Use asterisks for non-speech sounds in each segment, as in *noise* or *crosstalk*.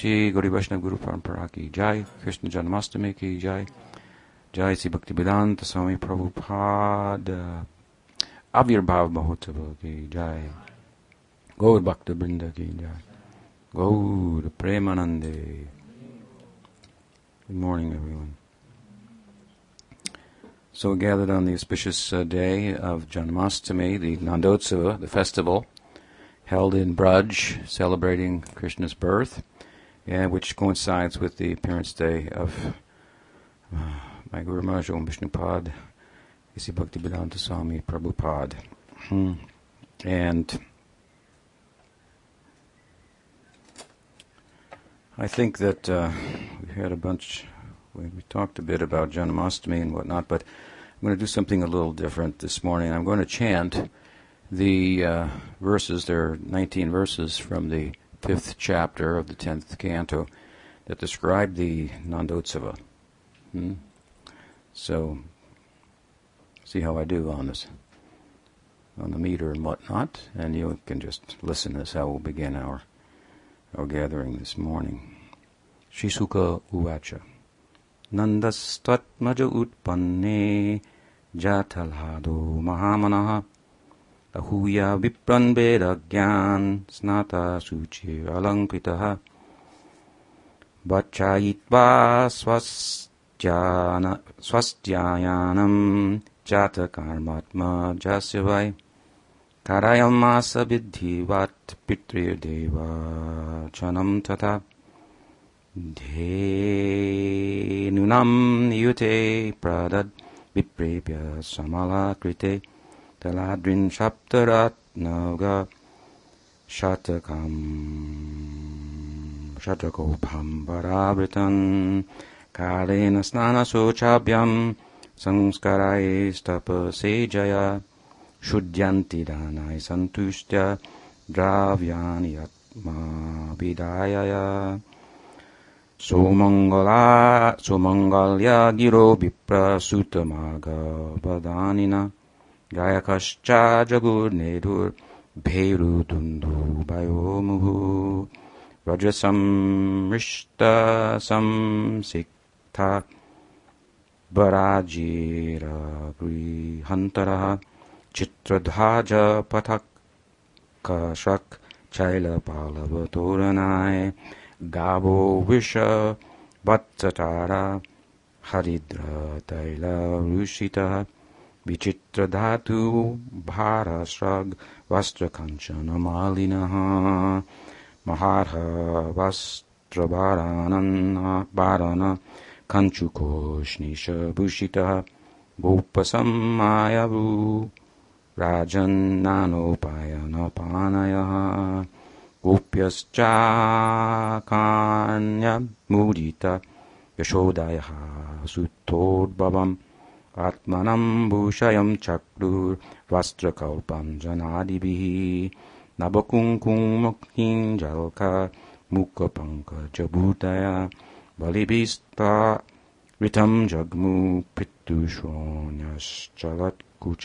Shri Gauri Guru Parampara ki Jai, Krishna Janamastami ki Jai, Jai Sri Bhaktivedanta Swami Prabhupada, Mahotsava ki Jai, Gaur Bhakta Brinda ki Jai, Gaur Premanande. Good morning, everyone. So we gathered on the auspicious uh, day of Janmastami, the Nandotsava, the festival, held in Braj, celebrating Krishna's birth, and which coincides with the appearance day of uh, my Guru Maharaj Om Vishnupad, A.C. Bhaktivedanta Swami Prabhupada. Hmm. And I think that uh, we had a bunch, we, we talked a bit about Janmastami and whatnot, but I'm going to do something a little different this morning. I'm going to chant the uh, verses. There are 19 verses from the fifth chapter of the tenth canto that describe the Nandotsava. Hmm? So, see how I do on this, on the meter and whatnot, and you can just listen. as how we'll begin our our gathering this morning. Shisuka Uvacha Nandastatmaja Utpanne Jatalhado Mahamanaha अहूय विप्रन् वेदज्ञान् स्नाता शुचिरलङ्कृतः बच्चायित्वा स्वस्त्यान स्वस्त्यायानं जातकर्मात्मजस्य वै कारयमास विद्धिवत् पितृदेवाचनं तथा। धेनुनं युते प्रदद् विप्रेभ्य समलाकृते। तलाद्रिन् सप्तरत्नग शतकम्। शतकोभं परावृतन् कालेन स्नानशोचाभ्यं संस्करायस्तपसे जय। शुद्ध्यन्ति दानाय सन्तुष्ट्य द्राव्याणि आत्मा विदाय सुमङ्गला सुमङ्गल्या गिरो विप्रसुतमागवदानिना गायकश्चाजगुर्निधुर्भेरुधुन्धुभयोमुभु रजसंमृष्टसंसिक्था बराजीरगृहन्तरः चित्रध्वाज पथक् कषक् शैलपालवतोरणाय गावो विष वत्सचारा हरिद्रतैलवृषितः विचित्रधातु भारस्रग् वस्त्रकञ्चनमालिनः महार्ह वस्त्रभारानन् कञ्चुकोष्णिशभूषितः गोपसम्मायवू राजन्नानोपायनपानयः गोप्यश्चाकान्यमुदित यशोदयः सुतोद्भवम् आत्मनं भूषयं चक्रुर्वस्त्रकल्पं जनादिभिः नवकुङ्कुमुक्तिञ्जल्क मुखपङ्कजभूतया बलिभिस्ता ऋतं जग्मु पितृशोण्यश्चलत्कुच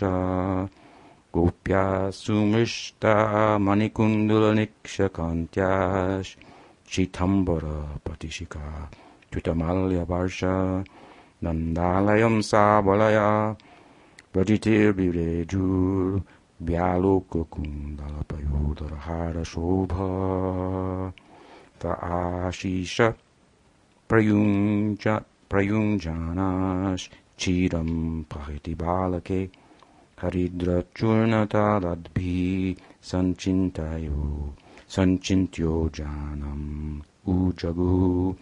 गोप्या सुमृष्टा मणिकुण्डलनिक्षकान्त्याश् शिथम्बरपतिशिखा च्युतमाल्यवर्ष नन्दालयं साबलया व्यालोककुन्दलपयोदरहारशोभ। त आशीष प्रयुञ्ज प्रयुञ्जानाश्चिरं पहति बालके हरिद्रचूर्णतादद्भिः सञ्चिन्तयो सञ्चिन्त्यो जानम् ऊजगुः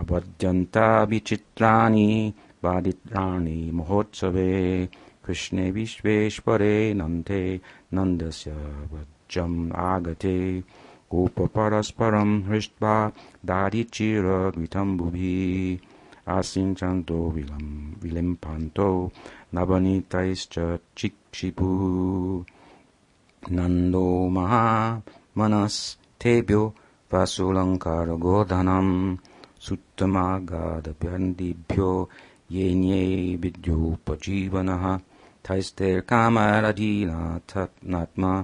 अवद्यन्ता विचित्राणि वादित्राणि महोत्सवे कृष्णे विश्वेश्वरे नन्दे नन्दस्य वज्रम् आगते गोपपरस्परं हृष्ट्वा दारिचिरवितम्बुभिः आसिञ्चन्तो विलं विलिम्पन्तो नवनीतैश्च चिक्षिपुः नन्दो महामनस्थेभ्यो वसुलङ्कारगोधनम् सुत्तमागादभ्यन्दिभ्यो येन्ये विद्योपजीवनः थैस्तेर्कामरधीनाथनात्मा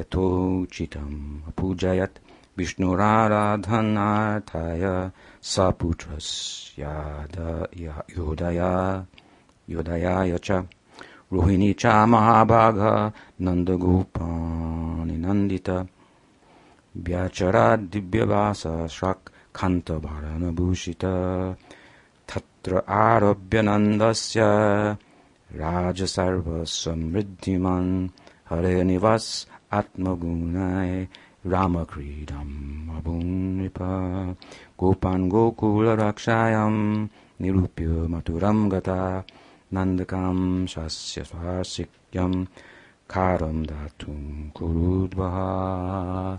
यथोचितम् अपूजयत् विष्णुराराधनार्थाय सपुत्रस्यादयोदया योदयाय च। रोहिणी च महाभाग नन्दगोपानिनन्दित व्याचरा दिव्यवास शाक्खान्तभारणभूषित तत्र आरभ्य नन्दस्य। राजसर्वसमृद्धिमान्। हरे निवास आत्मगुणाय। रामक्रीडम् अभून्नृप। गोपान् गोकुलरक्षायाम् निरूप्य मथुरम् गता। नन्दकाम् शस्य स्वार्षिक्यम् खारम् दातुम् कुरुद्वः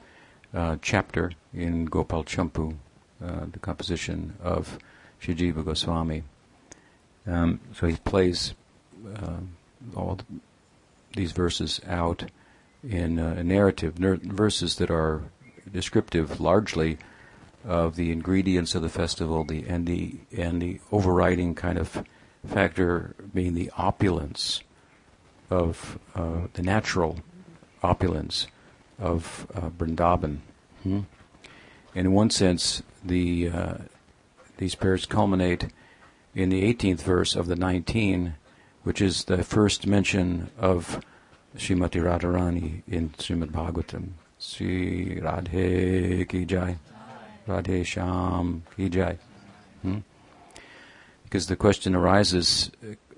uh, chapter in Gopal Champu, uh, the composition of Sri Jiva Goswami. Um, so he plays uh, all th- these verses out in uh, a narrative, ner- verses that are descriptive largely of the ingredients of the festival, the and the and the overriding kind of factor being the opulence of uh, the natural opulence of uh, Vrindavan. Hmm? And in one sense, the uh, these pairs culminate in the 18th verse of the 19, which is the first mention of Srimati Radharani in Srimad Bhagavatam. Sri Radhe Ki Jai. Radhe Shyam Ki Jai. Hmm? Because the question arises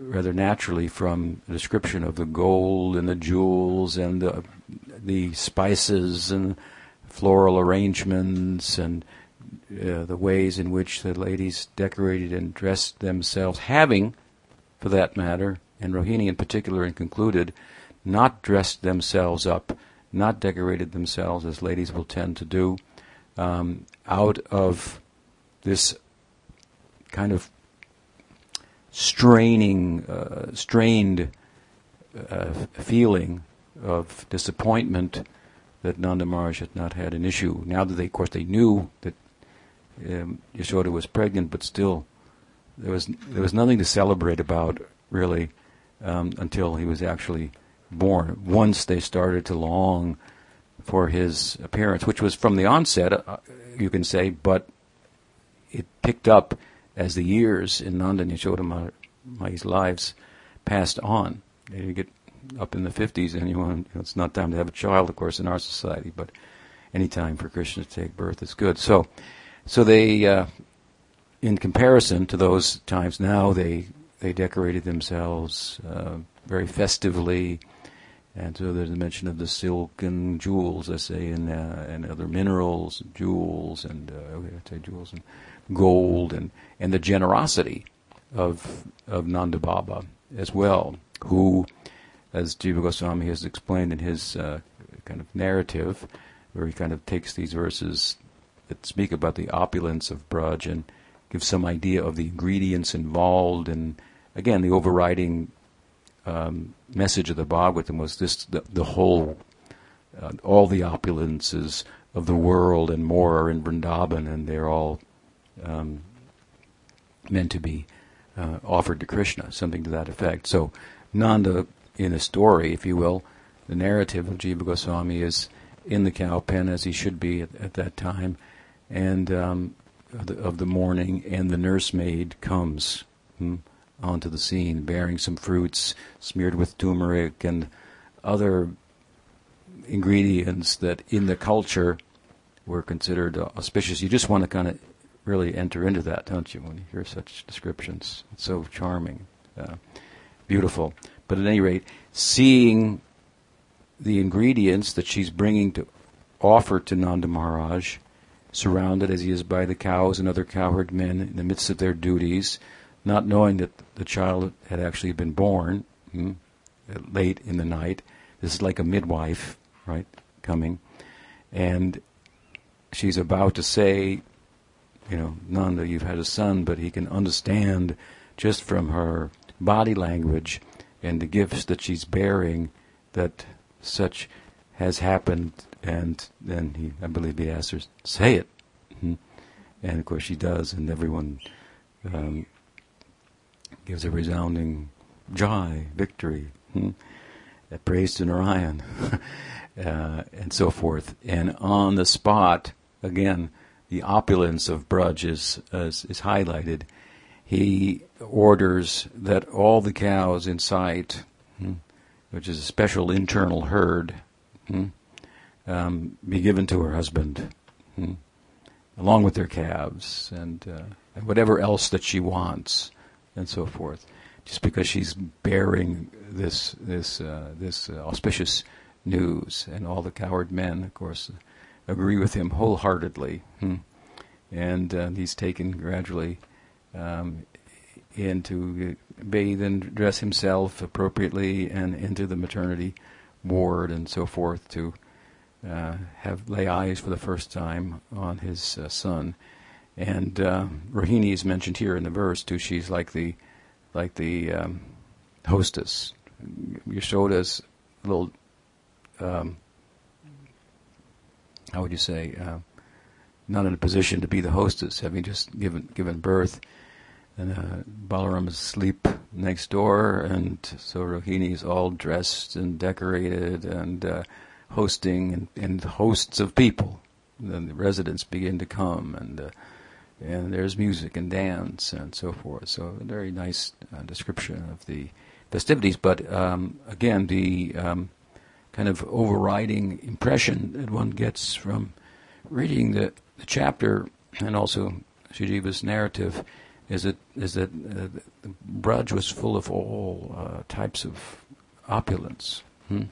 rather naturally from a description of the gold and the jewels and the, the spices and floral arrangements and uh, the ways in which the ladies decorated and dressed themselves, having, for that matter, and Rohini in particular, and concluded, not dressed themselves up, not decorated themselves as ladies will tend to do, um, out of this kind of straining, uh, strained uh, feeling of disappointment that Nanda Maharaj had not had an issue. Now that they, of course, they knew that um, Yashoda was pregnant, but still, there was there was nothing to celebrate about really um, until he was actually born. Once they started to long for his appearance, which was from the onset, uh, you can say, but it picked up as the years in Nanda and Yashoda Mai's lives passed on. You get up in the 50s and you want, you know, it's not time to have a child, of course, in our society, but any time for Krishna to take birth is good. So, so they, uh, in comparison to those times now, they they decorated themselves uh, very festively, and so there's a mention of the silk and jewels, I say, and uh, and other minerals, jewels, and uh, okay, I say jewels and gold, and and the generosity of of Nanda Baba as well, who as Jiva Goswami has explained in his uh, kind of narrative, where he kind of takes these verses that speak about the opulence of Braj and give some idea of the ingredients involved. And again, the overriding um, message of the Bhagavatam was this: the, the whole, uh, all the opulences of the world and more are in Vrindavan, and they're all um, meant to be uh, offered to Krishna, something to that effect. So Nanda in a story, if you will, the narrative of Jiva Goswami is in the cow pen as he should be at, at that time, and um, of, the, of, the, morning, and the nursemaid comes hmm, onto the scene bearing some fruits smeared with turmeric and other ingredients that in the culture were considered auspicious. You just want to kind of really enter into that, don't you, when you hear such descriptions? It's so charming, uh, beautiful. But at any rate, seeing the ingredients that she's bringing to offer to Nanda Maharaj, surrounded as he is by the cows and other cowherd men in the midst of their duties, not knowing that the child had actually been born hmm, late in the night. This is like a midwife, right, coming. And she's about to say, you know, Nanda, you've had a son, but he can understand just from her body language and the gifts that she's bearing that such has happened. And then he, I believe he asks her, say it. Mm-hmm. And of course she does, and everyone um, gives a resounding joy, victory, hmm? praise to Narayan, *laughs* uh, and so forth. And on the spot, again, the opulence of Braj is, is, is highlighted. He orders that all the cows in sight, hmm, which is a special internal herd, hmm, um, be given to her husband, hmm, along with their calves and, uh, whatever else that she wants, and so forth. Just because she's bearing this this uh, this uh, auspicious news, and all the coward men, of course, agree with him wholeheartedly, hmm. and uh, he's taken gradually um, into bathe and dress himself appropriately, and into the maternity ward and so forth to uh, have lay eyes for the first time on his uh, son. And uh, Rohini is mentioned here in the verse too. She's like the like the um, hostess. Yashoda's a little, um, how would you say, uh, not in a position to be the hostess, having just given given birth. And uh, Balaram is asleep next door, and so Rohini is all dressed and decorated and uh, hosting, and, and, hosts of people. And then the residents begin to come, and uh, and there's music and dance and so forth. So a very nice uh, description of the festivities. But um, again, the um, kind of overriding impression that one gets from reading the, the chapter and also Sri Jiva's narrative is that is that uh, the Braj was full of all uh, types of opulence. Hmm?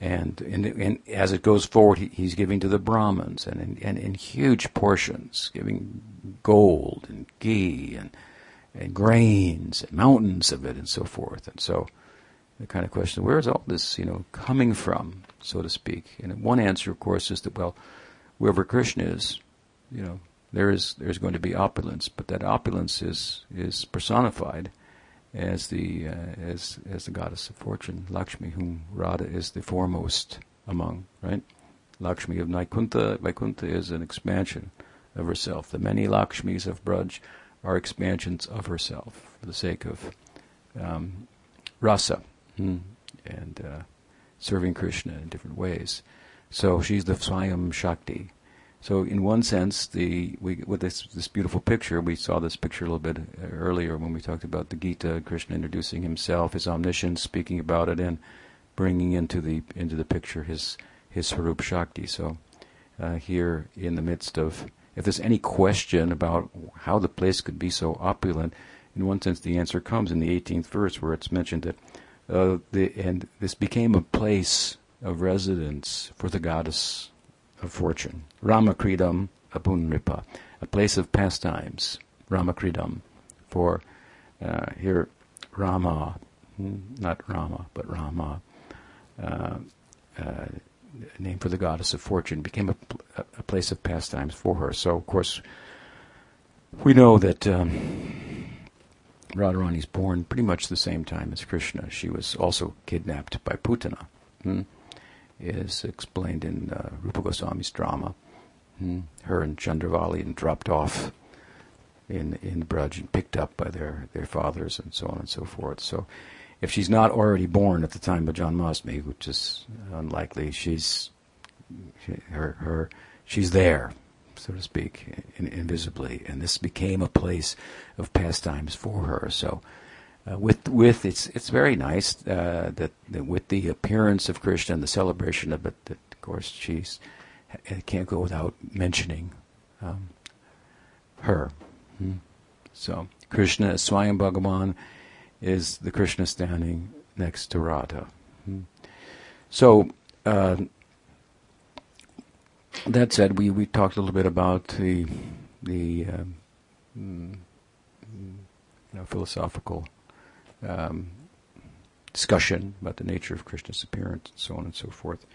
And, and, and, as it goes forward, he, he's giving to the Brahmins and in, and in huge portions, giving gold and ghee and, and grains and mountains of it and so forth. And so the kind of question, where is all this, you know, coming from, so to speak? And one answer, of course, is that, well, wherever Krishna is, you know, there is there's going to be opulence, but that opulence is is personified as the uh, as as the goddess of fortune, Lakshmi, whom Radha is the foremost among, right? Lakshmi of Vaikuntha. Vaikuntha is an expansion of herself. The many Lakshmis of Braj are expansions of herself for the sake of um, rasa and uh, serving Krishna in different ways. So she's the Swayam Shakti, so in one sense, the we with this this beautiful picture, we saw this picture a little bit earlier when we talked about the Gita, Krishna introducing himself, his omniscience, speaking about it, and bringing into the into the picture his his Swarup Shakti. So uh, here, in the midst of, if there's any question about how the place could be so opulent, in one sense, the answer comes in the 18th verse, where it's mentioned that uh, the and this became a place of residence for the goddess of fortune. Ramakridam Abunripa, a place of pastimes. Ramakridam, for uh, here Rama, hmm, not Rama, but Rama, uh, uh, name for the goddess of fortune, became a, a, place of pastimes for her. So, of course, we know that um, Radharani is born pretty much the same time as Krishna. She was also kidnapped by Putana. Hmm? is explained in uh, Rupa Goswami's drama. Hmm. Her and Chandravali and dropped off in in Braj and picked up by their, their fathers and so on and so forth. So if she's not already born at the time of Janmashtami, which is unlikely, she's she, her her she's there, so to speak, in, invisibly, and this became a place of pastimes for her. So uh, with with it's it's very nice uh, that, that, with the appearance of Krishna and the celebration of it, that of course she's it can't go without mentioning um, her. Hmm. So Krishna, Swayam Bhagavan, is the Krishna standing next to Radha. Hmm. So. Uh, that said, we, we talked a little bit about the the um, you know, philosophical um, discussion about the nature of Krishna's appearance and so on and so forth.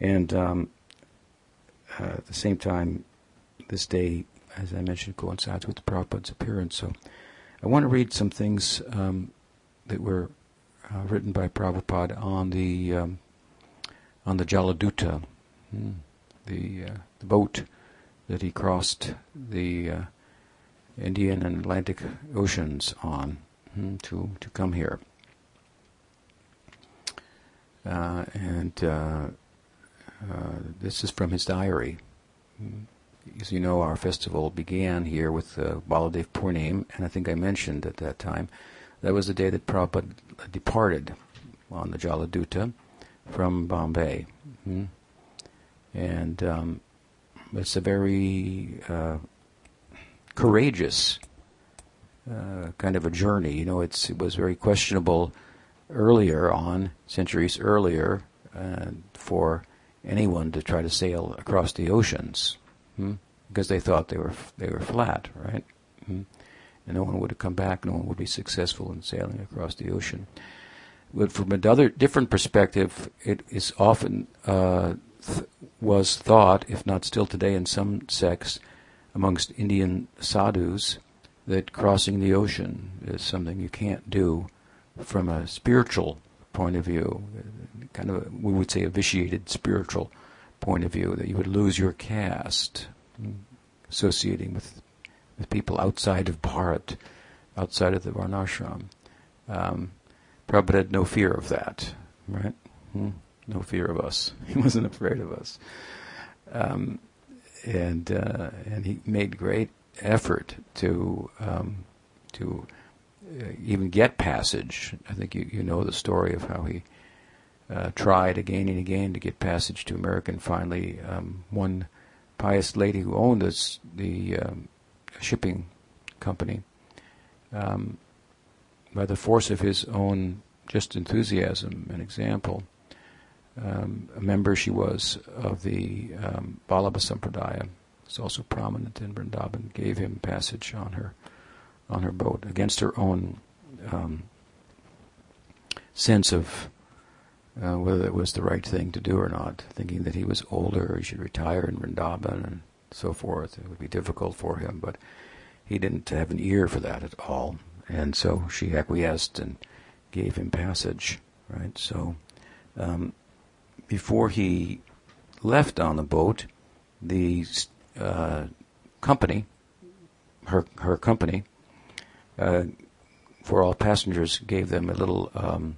And um, uh, at the same time, this day, as I mentioned, coincides with Prabhupada's appearance. So I want to read some things um, that were uh, written by Prabhupada on the um, on the Jaladuta, hmm, the uh, the boat that he crossed the uh, Indian and Atlantic Oceans on hmm, to to come here. Uh, and uh, uh, this is from his diary. As you know, our festival began here with uh, Baladev Purnim, and I think I mentioned at that time that was the day that Prabhupada departed on the Jaladuta from Bombay. Hmm? And um, it's a very uh, courageous uh, kind of a journey. You know, it was very questionable earlier on, centuries earlier, uh, for anyone to try to sail across the oceans, hmm? because they thought they were they were flat, right? Hmm? And no one would have come back. No one would be successful in sailing across the ocean. But from another different perspective, it is often uh, th- was thought, if not still today in some sects, amongst Indian sadhus, that crossing the ocean is something you can't do from a spiritual point of view, kind of a, we would say a vitiated spiritual point of view, that you would lose your caste, associating with with people outside of Bharat, outside of the Varnashram. Um, Prabhupada had no fear of that, right? Hmm? No fear of us. *laughs* He wasn't afraid of us. Um, and uh, and he made great effort to um, to uh, even get passage. I think you, you know the story of how he uh, tried again and again to get passage to America, and finally um, one pious lady who owned this, the um, shipping company um, by the force of his own just enthusiasm and example, um, a member she was of the um, Vallabha Sampradaya, is also prominent in Vrindavan, gave him passage on her on her boat against her own um, sense of uh, whether it was the right thing to do or not, thinking that he was older, he should retire in Vrindavan and so forth. It would be difficult for him, but he didn't have an ear for that at all. And so she acquiesced and gave him passage, right? So um, before he left on the boat, the uh, company, her her company, uh, for all passengers, gave them a little um,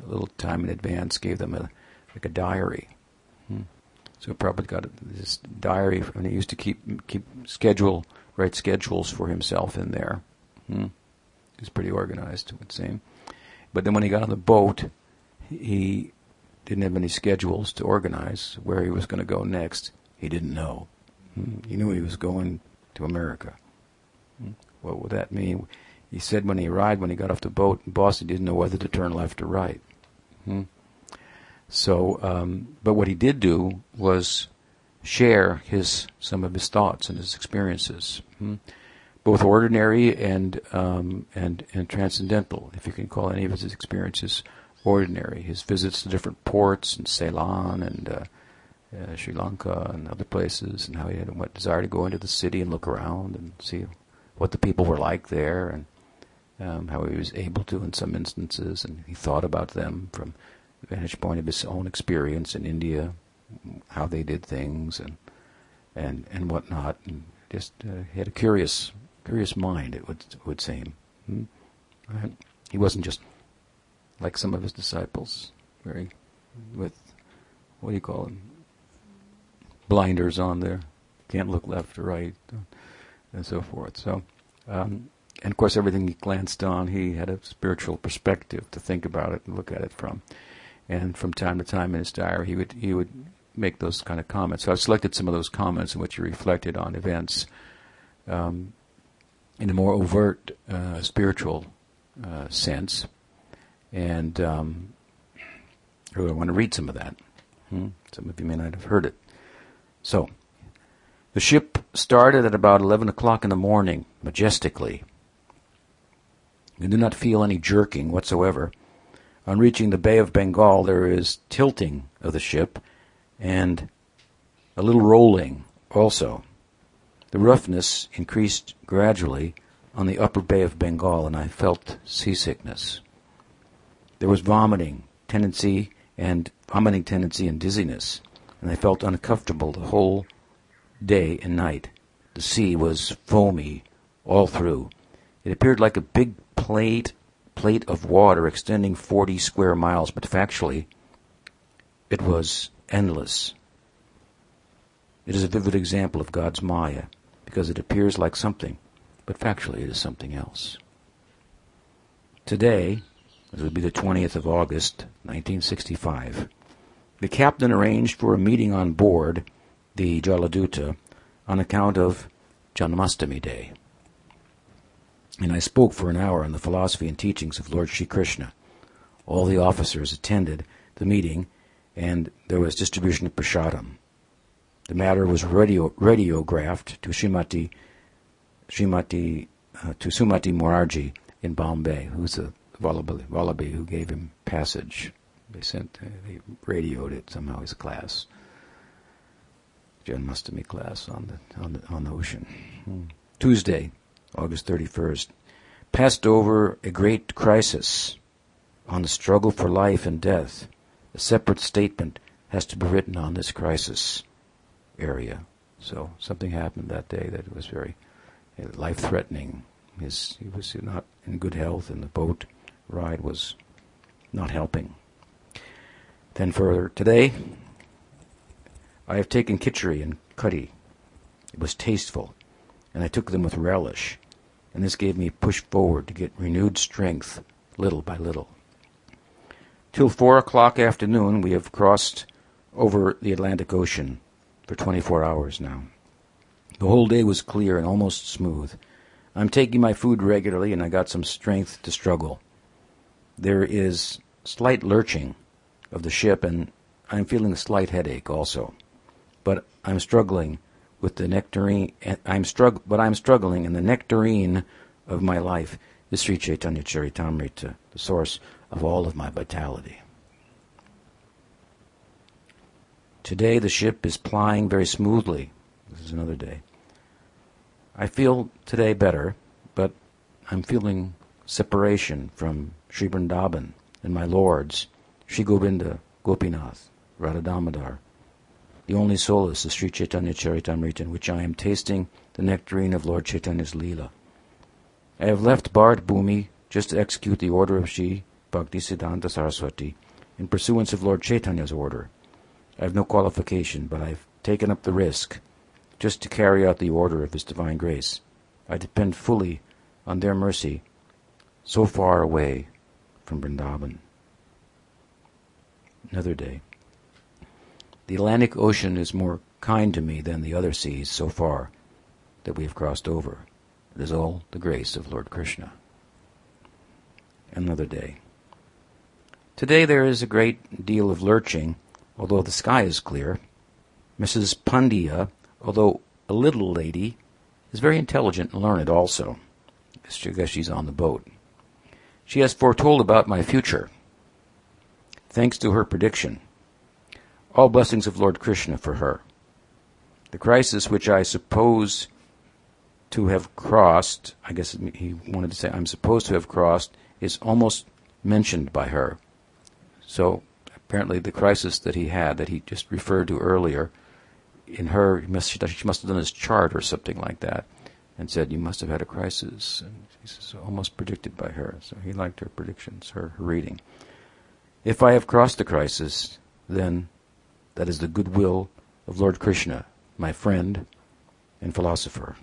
a little time in advance, gave them a like a diary. Hmm. So Prabhupada got this diary, and he used to keep keep schedule write schedules for himself in there. Hmm. He's pretty organized, it would seem. But then when he got on the boat, he didn't have any schedules to organize where he was going to go next. He didn't know. Hmm. He knew he was going to America. Hmm. What would that mean? He said when he arrived, when he got off the boat in Boston, he didn't know whether to turn left or right. Hmm. So, um, but what he did do was share his some of his thoughts and his experiences. Both ordinary and um, and and transcendental, if you can call any of his experiences ordinary. His visits to different ports in Ceylon and uh, uh, Sri Lanka and other places, and how he had a desire to go into the city and look around and see what the people were like there, and um, how he was able to in some instances, and he thought about them from the vantage point of his own experience in India, how they did things, and and and whatnot, and just uh, he had a curious curious mind, it would would seem. Hmm? Right? He wasn't just like some of his disciples, very with what do you call them? Blinders on there, can't look left or right, and so forth. So, um, and of course, everything he glanced on, he had a spiritual perspective to think about it and look at it from. And from time to time in his diary, he would he would make those kind of comments. So I've selected some of those comments in which he reflected on events um, in a more overt uh, spiritual uh, sense. And um, I want to read some of that. Hmm? Some of you may not have heard it. So, the ship started at about 11 o'clock in the morning, majestically. You do not feel any jerking whatsoever. On reaching the Bay of Bengal, there is tilting of the ship and a little rolling also. The roughness increased gradually on the upper Bay of Bengal, and I felt seasickness. There was vomiting tendency and vomiting tendency and dizziness, and I felt uncomfortable the whole day and night. The sea was foamy all through. It appeared like a big plate plate of water extending 40 square miles, but factually, it was endless. It is a vivid example of God's Maya because it appears like something, but factually it is something else. Today, it would be the 20th of August, 1965, the captain arranged for a meeting on board the Jaladuta on account of Janmastami Day. And I spoke for an hour on the philosophy and teachings of Lord Sri Krishna. All the officers attended the meeting, and there was distribution of prasadam. The matter was radio, radiographed to Srimati, Srimati, uh, to Sumati Morarji in Bombay, who's a Wallaby, Wallaby who gave him passage. They sent, uh, they radioed it somehow his class. Janmastami class on the on the on the ocean. Hmm. Tuesday, August 31st, passed over a great crisis on the struggle for life and death. A separate statement has to be written on this crisis area. So something happened that day that was very uh, life-threatening. His, he was not in good health, in the boat ride was not helping. Then further, today, I have taken kitchery and cutty. It was tasteful, and I took them with relish, and this gave me push forward to get renewed strength little by little. Till four o'clock afternoon, we have crossed over the Atlantic Ocean for 24 hours now. The whole day was clear and almost smooth. I'm taking my food regularly, and I got some strength to struggle. There is slight lurching of the ship, and I'm feeling a slight headache also. But I'm struggling with the nectarine. I'm strugg- but I'm struggling, and the nectarine of my life is Sri Chaitanya Charitamrita, the source of all of my vitality. Today the ship is plying very smoothly. This is another day. I feel today better, but I'm feeling separation from Sri Vrindavan and my lords, Sri Govinda, Gopinath, Radha Damodar. The only solace is Sri Chaitanya Charitamrita, in which I am tasting the nectarine of Lord Chaitanya's Leela. I have left Bharat Bhumi just to execute the order of Sri Bhaktisiddhanta Saraswati in pursuance of Lord Chaitanya's order. I have no qualification, but I've taken up the risk just to carry out the order of His divine grace. I depend fully on their mercy so far away from Vrindavan. Another day. The Atlantic Ocean is more kind to me than the other seas so far that we have crossed over. It is all the grace of Lord Krishna. Another day. Today there is a great deal of lurching, although the sky is clear. Mrs. Pandya, although a little lady, is very intelligent and learned also. Guess she's on the boat. She has foretold about my future. Thanks to her prediction. All blessings of Lord Krishna for her. The crisis which I suppose to have crossed, I guess he wanted to say, I'm supposed to have crossed, is almost mentioned by her. So apparently the crisis that he had, that he just referred to earlier, in her, she must have done his chart or something like that, and said, You must have had a crisis. And he says, almost predicted by her. So he liked her predictions, her, her reading. If I have crossed the crisis, then that is the goodwill of Lord Krishna, my friend and philosopher.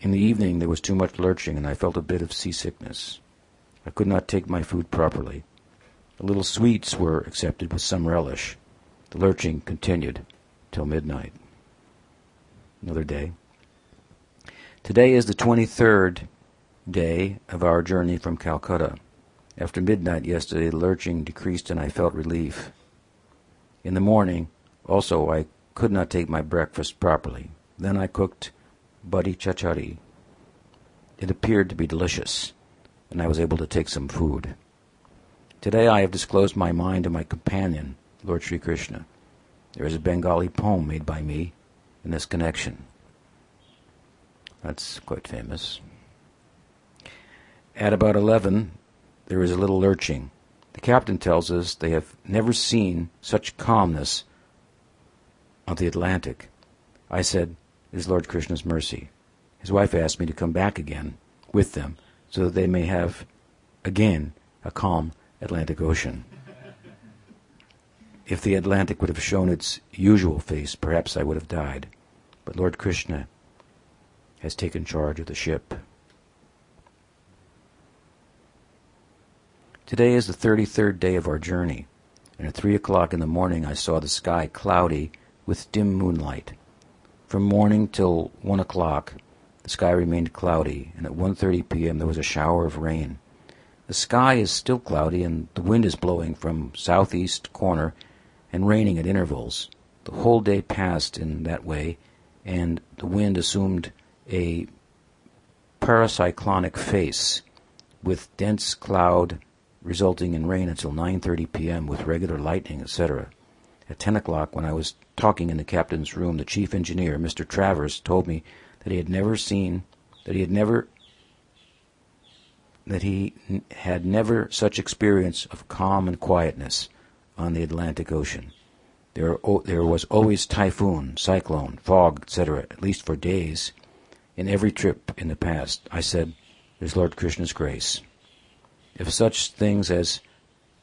In the evening there was too much lurching, and I felt a bit of seasickness. I could not take my food properly. The little sweets were accepted with some relish. The lurching continued till midnight. Another day. Today is the 23rd day of our journey from Calcutta. After midnight yesterday, the lurching decreased and I felt relief. In the morning, also, I could not take my breakfast properly. Then I cooked buddy chachari. It appeared to be delicious, and I was able to take some food. Today I have disclosed my mind to my companion, Lord Sri Krishna. There is a Bengali poem made by me in this connection. That's quite famous. At about 11, there is a little lurching. The captain tells us they have never seen such calmness on the Atlantic. I said, It is Lord Krishna's mercy. His wife asked me to come back again with them so that they may have again a calm Atlantic Ocean. If the Atlantic would have shown its usual face, perhaps I would have died. But Lord Krishna has taken charge of the ship. Today is the 33rd day of our journey, and at 3 o'clock in the morning I saw the sky cloudy with dim moonlight. From morning till 1 o'clock, the sky remained cloudy, and at 1.30 p.m. there was a shower of rain. The sky is still cloudy, and the wind is blowing from southeast corner and raining at intervals. The whole day passed in that way, and the wind assumed a paracyclonic face with dense cloud resulting in rain until 9:30 p.m. with regular lightning, etc. At 10 o'clock, when I was talking in the captain's room, the chief engineer, Mr. Travers, told me that he had never seen, that he had never, that he had never such experience of calm and quietness on the Atlantic Ocean. There, there was always typhoon, cyclone, fog, etc., at least for days, in every trip in the past. I said, There's Lord Krishna's grace. If such things as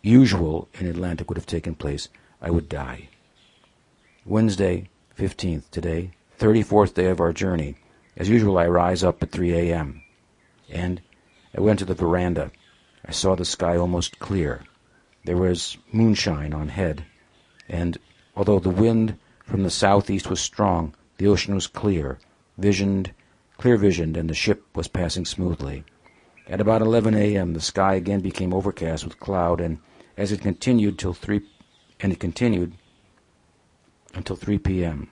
usual in Atlantic would have taken place, I would die. Wednesday, 15th, today, 34th day of our journey. As usual, I rise up at 3 a.m. And I went to the veranda. I saw the sky almost clear. There was moonshine on head, and although the wind from the southeast was strong, the ocean was clear, visioned, clear visioned, and the ship was passing smoothly. At about 11 a.m., the sky again became overcast with cloud, and as it continued till three, and it continued until 3 p.m.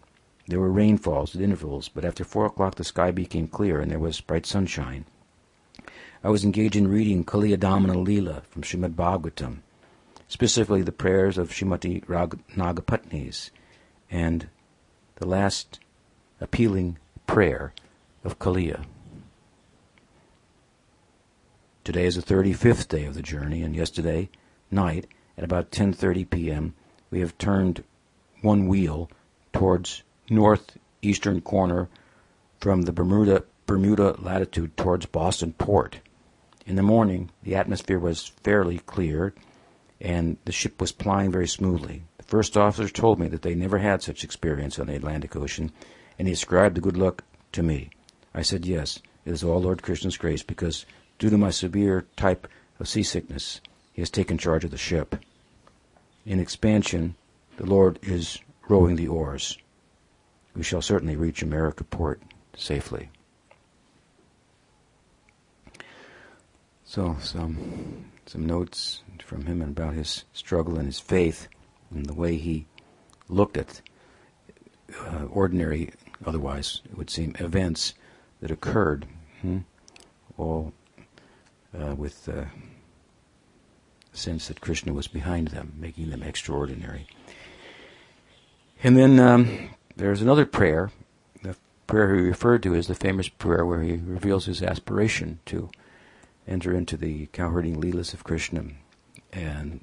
There were rainfalls at intervals, but after four o'clock the sky became clear and there was bright sunshine. I was engaged in reading Kaliyadamana Leela from Srimad Bhagavatam, specifically the prayers of Srimati Rag- Nagapatnis and the last appealing prayer of Kaliya. Today is the 35th day of the journey, and yesterday night at about 10:30 p.m. we have turned one wheel towards northeastern corner from the Bermuda Bermuda latitude towards Boston port. In the morning, the atmosphere was fairly clear, and the ship was plying very smoothly. The first officer told me that they never had such experience on the Atlantic Ocean, and he ascribed the good luck to me. I said yes, it is all Lord Krishna's grace because Due to my severe type of seasickness, he has taken charge of the ship. In expansion, the Lord is rowing the oars. We shall certainly reach America port safely. So, some, some notes from him about his struggle and his faith and the way he looked at uh, ordinary, otherwise, it would seem, events that occurred. Hmm? All uh, with the sense that Krishna was behind them, making them extraordinary. And then um, there's another prayer. The prayer he referred to is the famous prayer where he reveals his aspiration to enter into the cowherding leelas of Krishna, and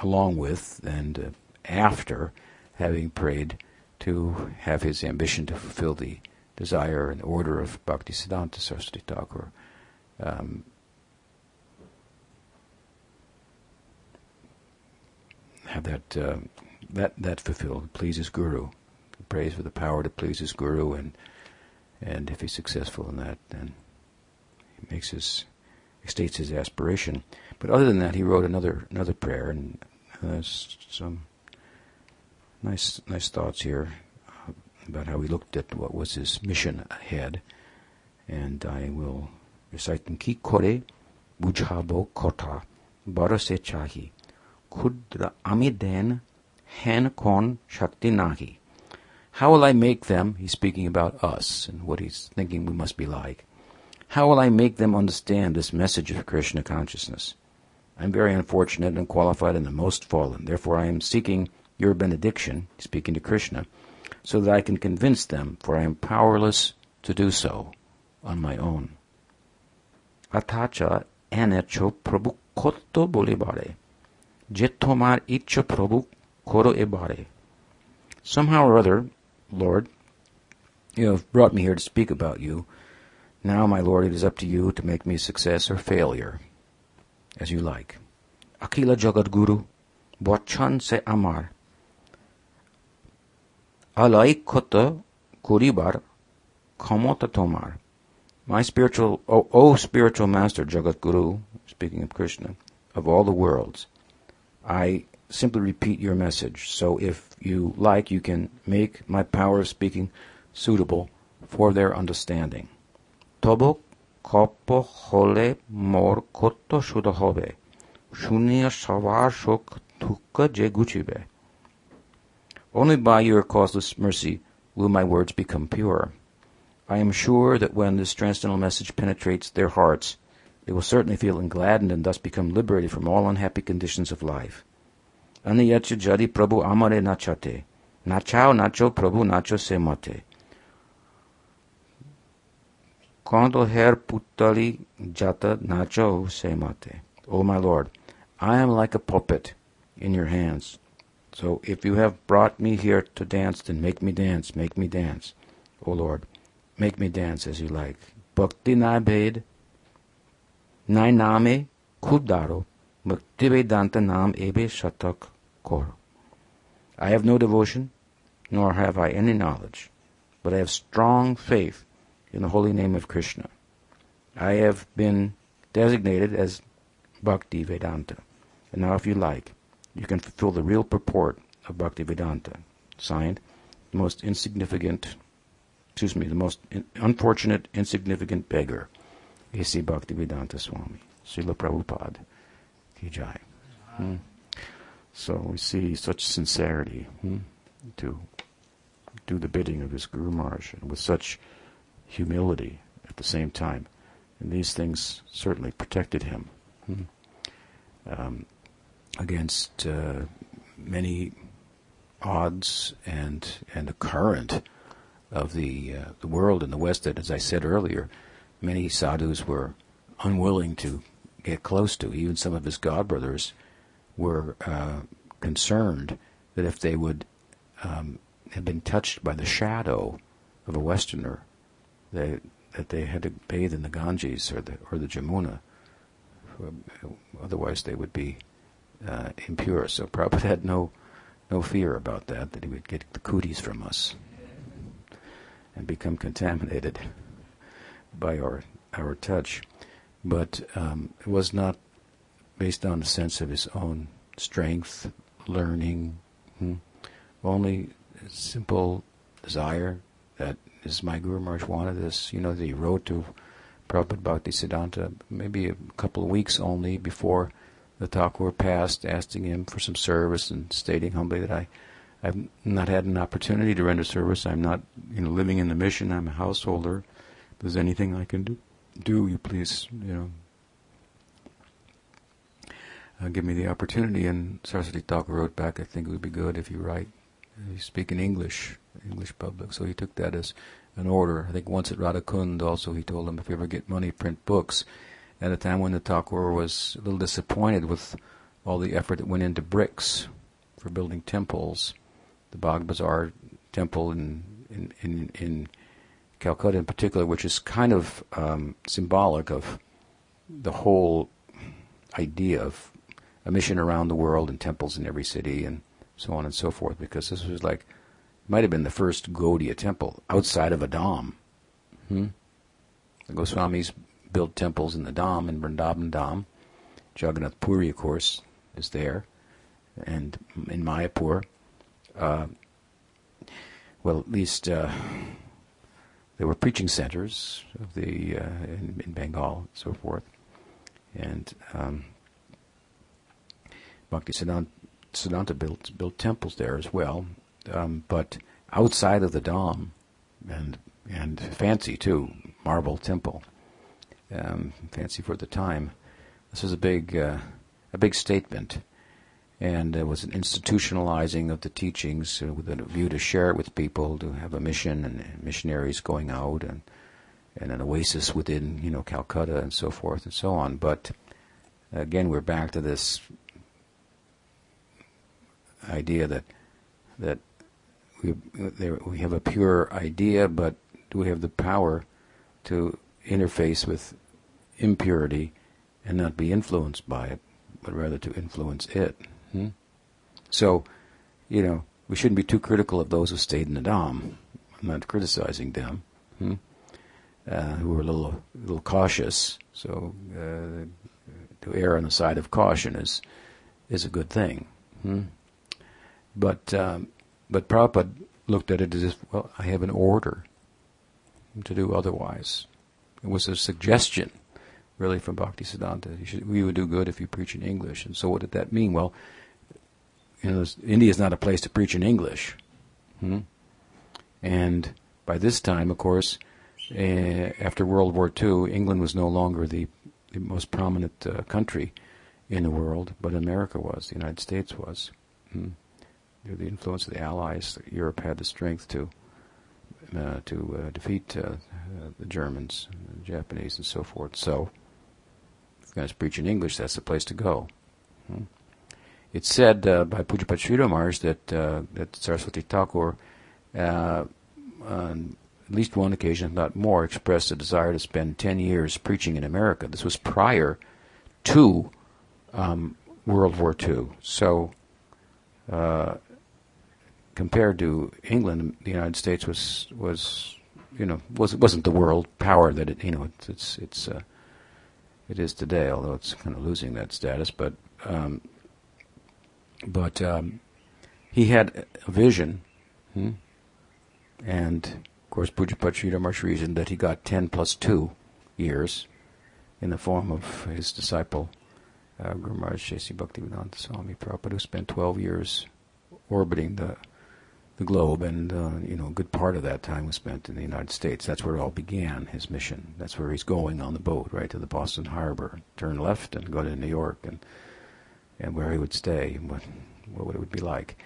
along with and uh, after having prayed to have his ambition to fulfill the desire and order of Bhaktisiddhanta Saraswati Thakur. Um, have that uh, that that fulfilled. Please his guru. He prays for the power to please his guru, and and if he's successful in that, then he makes his states his aspiration. But other than that, he wrote another another prayer, and there's some nice nice thoughts here about how he looked at what was his mission ahead. And I will recite them. Ki kore bujhabo kota barase chahi kudra amiden hen kon shakti nahi. How will I make them, he's speaking about us and what he's thinking we must be like. How will I make them understand this message of Krishna consciousness? I'm very unfortunate and qualified and the most fallen. Therefore I am seeking your benediction, speaking to Krishna, so that I can convince them, for I am powerless to do so on my own. Atacha anecho prabhu koto bolibare. Jetomar icho prabhu koro ebare. Somehow or other, Lord, you have brought me here to speak about you. Now, my Lord, it is up to you to make me success or failure, as you like. Akila Jagat Guru, Bachan se Amar. Alaikota Kuribar Kamota Tomar. My spiritual, oh, oh spiritual master, Jagat Guru, speaking of Krishna, of all the worlds, I simply repeat your message. So if you like, you can make my power of speaking suitable for their understanding. Tobo kopo hole mor koto shudahobe. Shunya savashok tukka jeguchibe. Only by your causeless mercy will my words become pure. I am sure that when this transcendental message penetrates their hearts, they will certainly feel gladdened and thus become liberated from all unhappy conditions of life. Aniyacha jadi Prabhu amare nachate. Nachao nacho Prabhu nacho se mate. Quando her putali jata nacho se mate. O my Lord, I am like a puppet in your hands. So if you have brought me here to dance, then make me dance, make me dance. O Lord, make me dance as you like. Bhakti naibhed, nainame kudaro, Bhaktivedanta nam ebe shatak kor. I have no devotion, nor have I any knowledge, but I have strong faith in the holy name of Krishna. I have been designated as Bhakti Vedanta. And now, if you like, you can fulfill the real purport of Bhakti Vedanta. Signed, the most insignificant, excuse me, the most unfortunate, insignificant beggar, A.C. Bhakti Vedanta Swami, Srila Prabhupada. Kijai. Hmm. So we see such sincerity hmm, to do the bidding of his Guru Maharaj and with such humility at the same time. And these things certainly protected him hmm, um, against uh, many odds and and the current of the uh, the world in the West. That, as I said earlier, many sadhus were unwilling to get close to. Even some of his godbrothers were uh, concerned that if they would um, have been touched by the shadow of a Westerner, they, that they had to bathe in the Ganges or the or the Jamuna. Otherwise, they would be uh, impure. So Prabhupada had no no fear about that, that he would get the cooties from us and become contaminated by our our touch but um, it was not based on a sense of his own strength, learning, hmm, only simple desire that is my Guru Maharaj wanted this, you know, that he wrote to Prabhupada Bhakti Siddhanta maybe a couple of weeks only before the Thakur passed, asking him for some service and stating humbly that I I've not had an opportunity to render service. I'm not, you know, living in the mission. I'm a householder. If there's anything I can do, do you please, you know, uh, give me the opportunity? And Saraswati Thakur wrote back, I think it would be good if you write, you speak in English, English public. So he took that as an order. I think once at Radhakund also he told him if you ever get money, print books. At a time when the Thakur was a little disappointed with all the effort that went into bricks for building temples, the Bagh Bazaar temple in in in, in Calcutta in particular, which is kind of um, symbolic of the whole idea of a mission around the world and temples in every city and so on and so forth, because this was like, might have been the first Gaudiya temple outside of a Dham. Hmm? The Goswamis built temples in the Dham, in Vrindavan Dham. Jagannath Puri, of course, is there, and in Mayapur. Uh, well, at least uh, there were preaching centers of the uh, in, in, Bengal and so forth, and um, Bhakti Siddhanta, built built temples there as well, um, but outside of the Dham, and and fancy too, marble temple, um, fancy for the time. This was a big uh, a big statement, and it was an institutionalizing of the teachings uh, with a view to share it with people, to have a mission and missionaries going out and and an oasis within you know Calcutta and so forth and so on. But again, we're back to this idea that that we we have a pure idea, but do we have the power to interface with impurity and not be influenced by it, but rather to influence it? Hmm? So, you know, we shouldn't be too critical of those who stayed in the Dham. I'm not criticizing them, hmm? uh, who were a little, a little cautious. So, uh, to err on the side of caution is is a good thing. Hmm? But um, but Prabhupada looked at it as well, I have an order to do otherwise. It was a suggestion, really, from Bhaktisiddhanta. Should, we would do good if you preach in English. And so, what did that mean? Well, you know, India is not a place to preach in English. Hmm? And by this time, of course, uh, after World War II, England was no longer the, the most prominent uh, country in the world, but America was, the United States was. Hmm? the influence of the Allies, Europe had the strength to uh, to uh, defeat uh, the Germans, the Japanese, and so forth. So, if you're going to preach in English, that's the place to go. Hmm? It's said uh, by Pujapad Sri Maharaj that uh, that Saraswati Thakur, uh, on at least one occasion, if not more, expressed a desire to spend ten years preaching in America. This was prior to um, World War II. So. Uh, compared to England, the United States was was you know was wasn't the world power that it you know it's it's, it's uh, it is today, although it's kind of losing that status. But um, but um, he had a vision, hmm? and of course Pujapad Sridhar reasoned that he got ten plus two years in the form of his disciple uh, Guru Maharaj Shesi Bhaktivedanta Swami Prabhupada, who spent twelve years orbiting the the globe, and uh, you know, a good part of that time was spent in the United States. That's where it all began. His mission. That's where he's going on the boat, right to the Boston Harbor. Turn left and go to New York, and and where he would stay, and what what it would be like.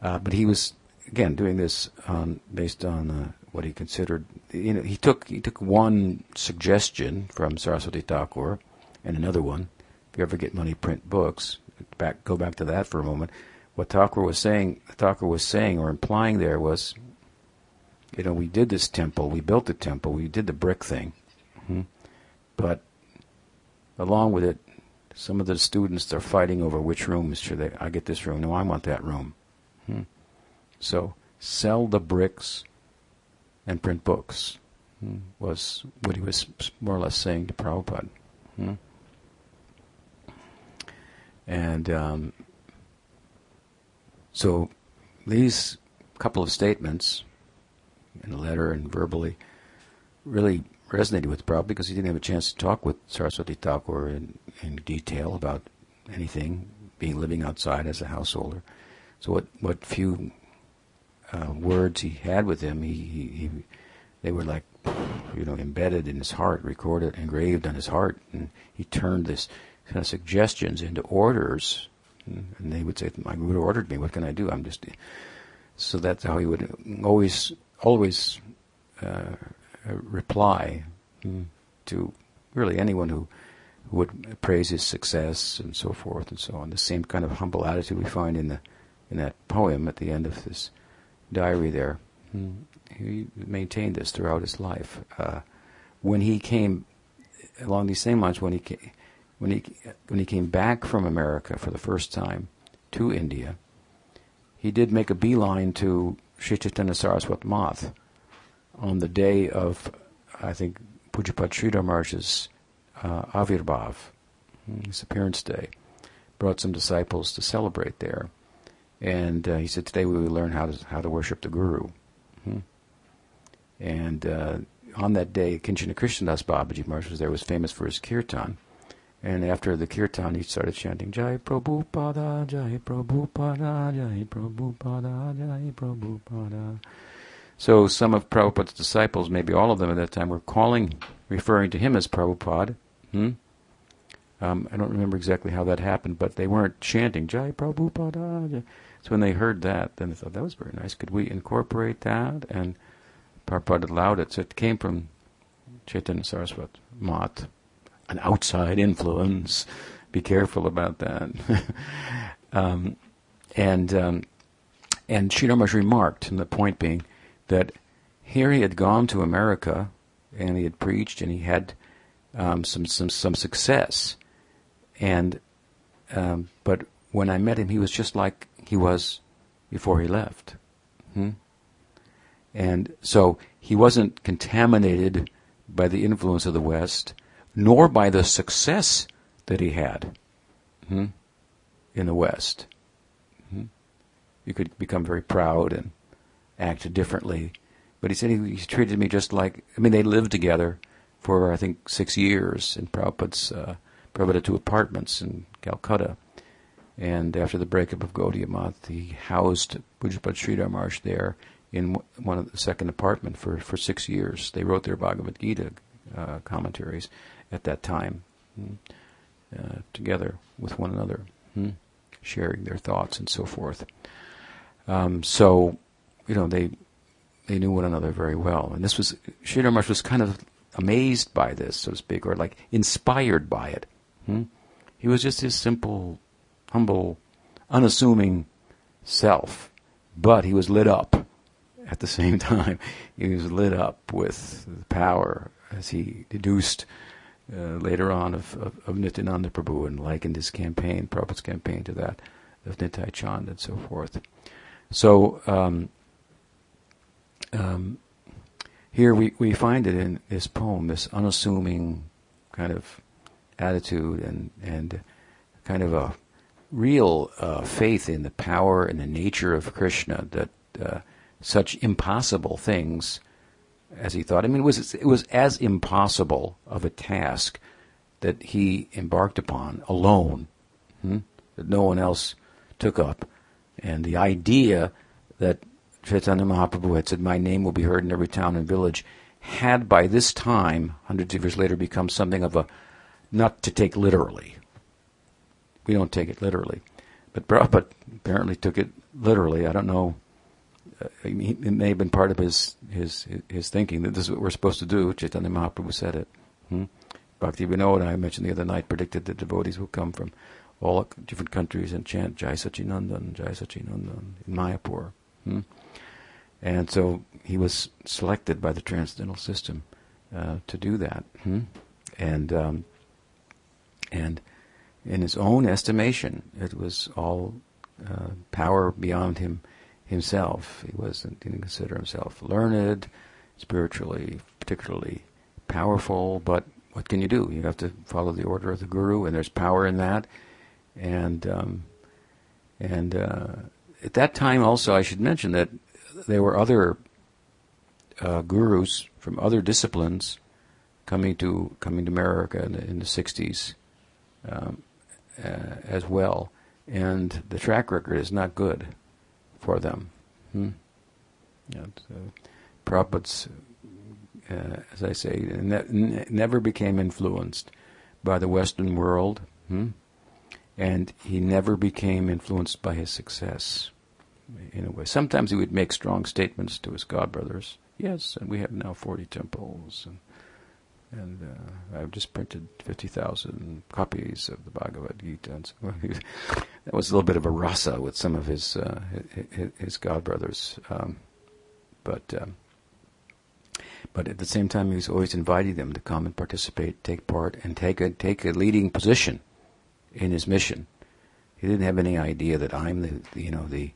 Uh, but he was again doing this on, based on uh, what he considered. You know, he took he took one suggestion from Saraswati Thakur, and another one. If you ever get money, print books. Back, go back to that for a moment what Thakur was saying, Thakur was saying or implying there was, you know, we did this temple, we built the temple, we did the brick thing, mm-hmm. but along with it, some of the students are fighting over which room should they. I get this room. No, I want that room. Hmm. So sell the bricks and print books hmm, was what he was more or less saying to Prabhupada. Hmm. And um, so these couple of statements in a letter and verbally really resonated with Prabhupada because he didn't have a chance to talk with Saraswati Thakur in, in detail about anything, being living outside as a householder. So what what few uh, words he had with him, he, he, he, they were like you know embedded in his heart, recorded, engraved on his heart, and he turned this kind of suggestions into orders and they would say, "My guru ordered me. What can I do? I'm just." So that's how he would always, always uh, reply mm. to really anyone who, who would praise his success and so forth and so on. The same kind of humble attitude we find in the in that poem at the end of this diary there. Mm. He maintained this throughout his life. Uh, when he came along these same lines, when he came, when he when he came back from America for the first time to India, he did make a beeline to Sri Chaitanya Saraswat Math on the day of, I think, Pujapad Sridhar Maharaj's uh, Avirbhav, his appearance day. Brought some disciples to celebrate there, and uh, he said, "Today we will learn how to how to worship the Guru." Hmm. And uh, on that day, Kinchana Krishnadas Babaji Maharaj was there. Was famous for his kirtan and after the kirtan, he started chanting Jai Prabhupada, Jai Prabhupada, Jai Prabhupada, Jai Prabhupada. So some of Prabhupada's disciples, maybe all of them at that time, were calling, referring to him as Prabhupada. Hmm? Um, I don't remember exactly how that happened, but they weren't chanting Jai Prabhupada. So when they heard that, then they thought that was very nice. Could we incorporate that? And Prabhupada allowed it. So it came from Chaitanya Saraswat Math, an outside influence. Be careful about that. *laughs* um, and um, and Sridhar remarked, and the point being that here he had gone to America and he had preached and he had um, some some some success, and um, but when I met him, he was just like he was before he left. Hmm? And so he wasn't contaminated by the influence of the West, nor by the success that he had hmm, in the West. Hmm? You could become very proud and act differently. But he said he, he, treated me just like, I mean, they lived together for, I think, six years in Prabhupada's, uh, Prabhupada two apartments in Calcutta. And after the breakup of Gaudiya Math, he housed Pujapad Sridhar Maharaj there in one of the second apartment for, for six years. They wrote their Bhagavad Gita uh, commentaries at that time hmm, uh, together with one another, hmm, sharing their thoughts and so forth. Um, so, you know, they they knew one another very well. And this was, Sridhar Maharaj was kind of amazed by this, so to speak, or like inspired by it. Hmm? He was just his simple, humble, unassuming self, but he was lit up at the *laughs* same time. He was lit up with the power, as he deduced uh, later on of, of, of Nityananda Prabhu and likened his campaign, Prabhupada's campaign, to that of Nitai Chand and so forth. So, um, um, here we, we find it in this poem, this unassuming kind of attitude and, and kind of a real uh, faith in the power and the nature of Krishna that uh, such impossible things as he thought. I mean, it was it was as impossible of a task that he embarked upon alone, hmm, that no one else took up, and the idea that Chaitanya Mahaprabhu had said, "My name will be heard in every town and village," had by this time, hundreds of years later, become something of a not to take literally. We don't take it literally, but Prabhupada apparently took it literally. I don't know uh, it may have been part of his his his thinking that this is what we're supposed to do. Chaitanya Mahaprabhu said it. Hmm? Bhakti Vinod, I mentioned the other night, predicted that devotees will come from all different countries and chant Jai Sachinandan, Jai Sachinandan in Mayapur. Hmm? And so he was selected by the transcendental system uh, to do that. Hmm? And um, and in his own estimation, it was all uh, power beyond him himself. He wasn't didn't consider himself learned, spiritually particularly powerful, but what can you do? You have to follow the order of the guru, and there's power in that. And um, and uh, at that time, also, I should mention that there were other uh, gurus from other disciplines coming to coming to America in the, in the ~60s um, uh, as well, and the track record is not good for them. Hmm? Yeah, Prabhupada's, uh, as I say, ne- never became influenced by the Western world, hmm? and he never became influenced by his success. In a way, sometimes he would make strong statements to his godbrothers. Yes, and we have now forty temples, and and uh, I've just printed 50,000 copies of the Bhagavad Gita. And so *laughs* that was a little bit of a rasa with some of his uh, his godbrothers, um, but um, but at the same time, he was always inviting them to come and participate, take part, and take a take a leading position in his mission. He didn't have any idea that I'm the you know the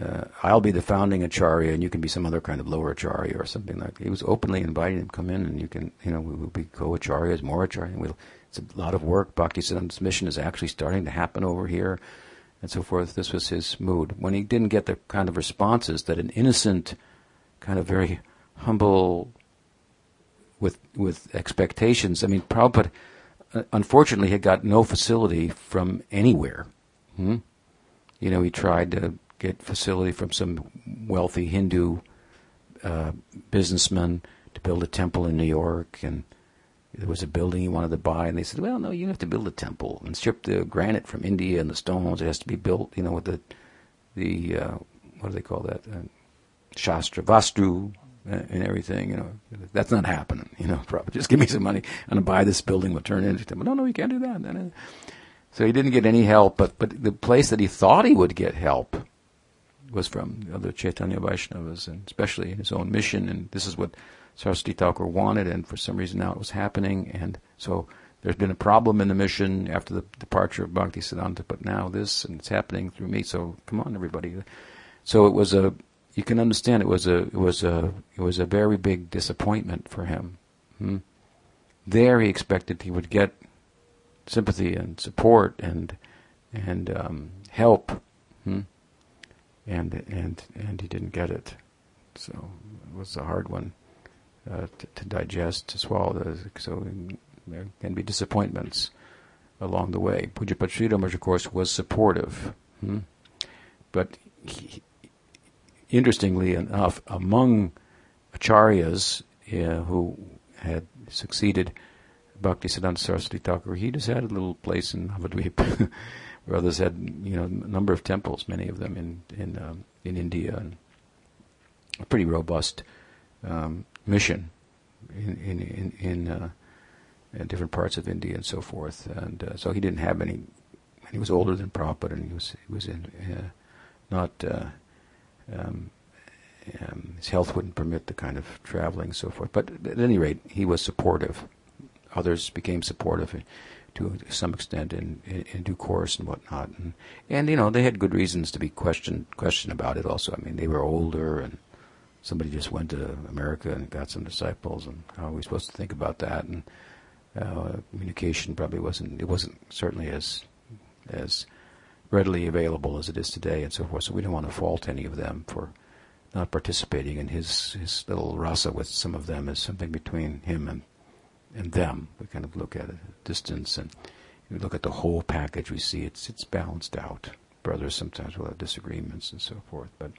uh, I'll be the founding acharya and you can be some other kind of lower acharya or something like that. He was openly inviting them to come in and you can, you know, we will be co-acharyas, more acharya. We'll, it's a lot of work. Bhaktisiddhanta's mission is actually starting to happen over here and so forth. This was his mood. When he didn't get the kind of responses that an innocent, kind of very humble, with with expectations. I mean, Prabhupada, uh, unfortunately, had got no facility from anywhere. Hmm? You know, he tried to get facility from some wealthy Hindu uh, businessman to build a temple in New York, and there was a building he wanted to buy, and they said, "Well, no, you have to build a temple and ship the granite from India and the stones. It has to be built, you know, with the the uh, what do they call that? Uh, Shastra, Vastu, uh, and everything. You know, that's not happening. You know, *laughs* probably just give me some money and I'll buy this building. We'll turn it into temple. No, no, you can't do that. So he didn't get any help, but but the place that he thought he would get help was from other Chaitanya Vaishnavas, and especially his own mission. And this is what Saraswati Thakur wanted, and for some reason now it was happening. And so there's been a problem in the mission after the departure of Bhakti Siddhanta, but now this, and it's happening through me. So come on, everybody. So it was a, you can understand it was a, it was a, it was a very big disappointment for him. Hmm? There he expected he would get sympathy and support and and um, help. Hmm? And and and he didn't get it. So it was a hard one uh, to, to, digest, to swallow. So there can be disappointments along the way. Pujapad Sridharaj, of course, was supportive, hmm? but he, interestingly enough, among acharyas uh, who had succeeded Bhakti Siddhanta Saraswati Thakur, he just had a little place in Navadvip *laughs* where others had you know a number of temples, many of them in in um, in India, and a pretty robust um, mission in in in, in, uh, in, different parts of India and so forth. And uh, so he didn't have any. He was older than Prabhupada, and he was he was in uh, not. Uh, um, um, his health wouldn't permit the kind of traveling and so forth. But at any rate, he was supportive. Others became supportive to some extent in, in, in, due course and whatnot. And, and, you know, they had good reasons to be questioned, questioned about it also. I mean, they were older and somebody just went to America and got some disciples and how are we supposed to think about that? And uh, communication probably wasn't, it wasn't certainly as, as readily available as it is today and so forth. So we don't want to fault any of them for not participating in his, his little rasa with some of them is something between him and and them. We kind of look at a distance and we look at the whole package. We see it's it's balanced out. Brothers sometimes will have disagreements and so forth, but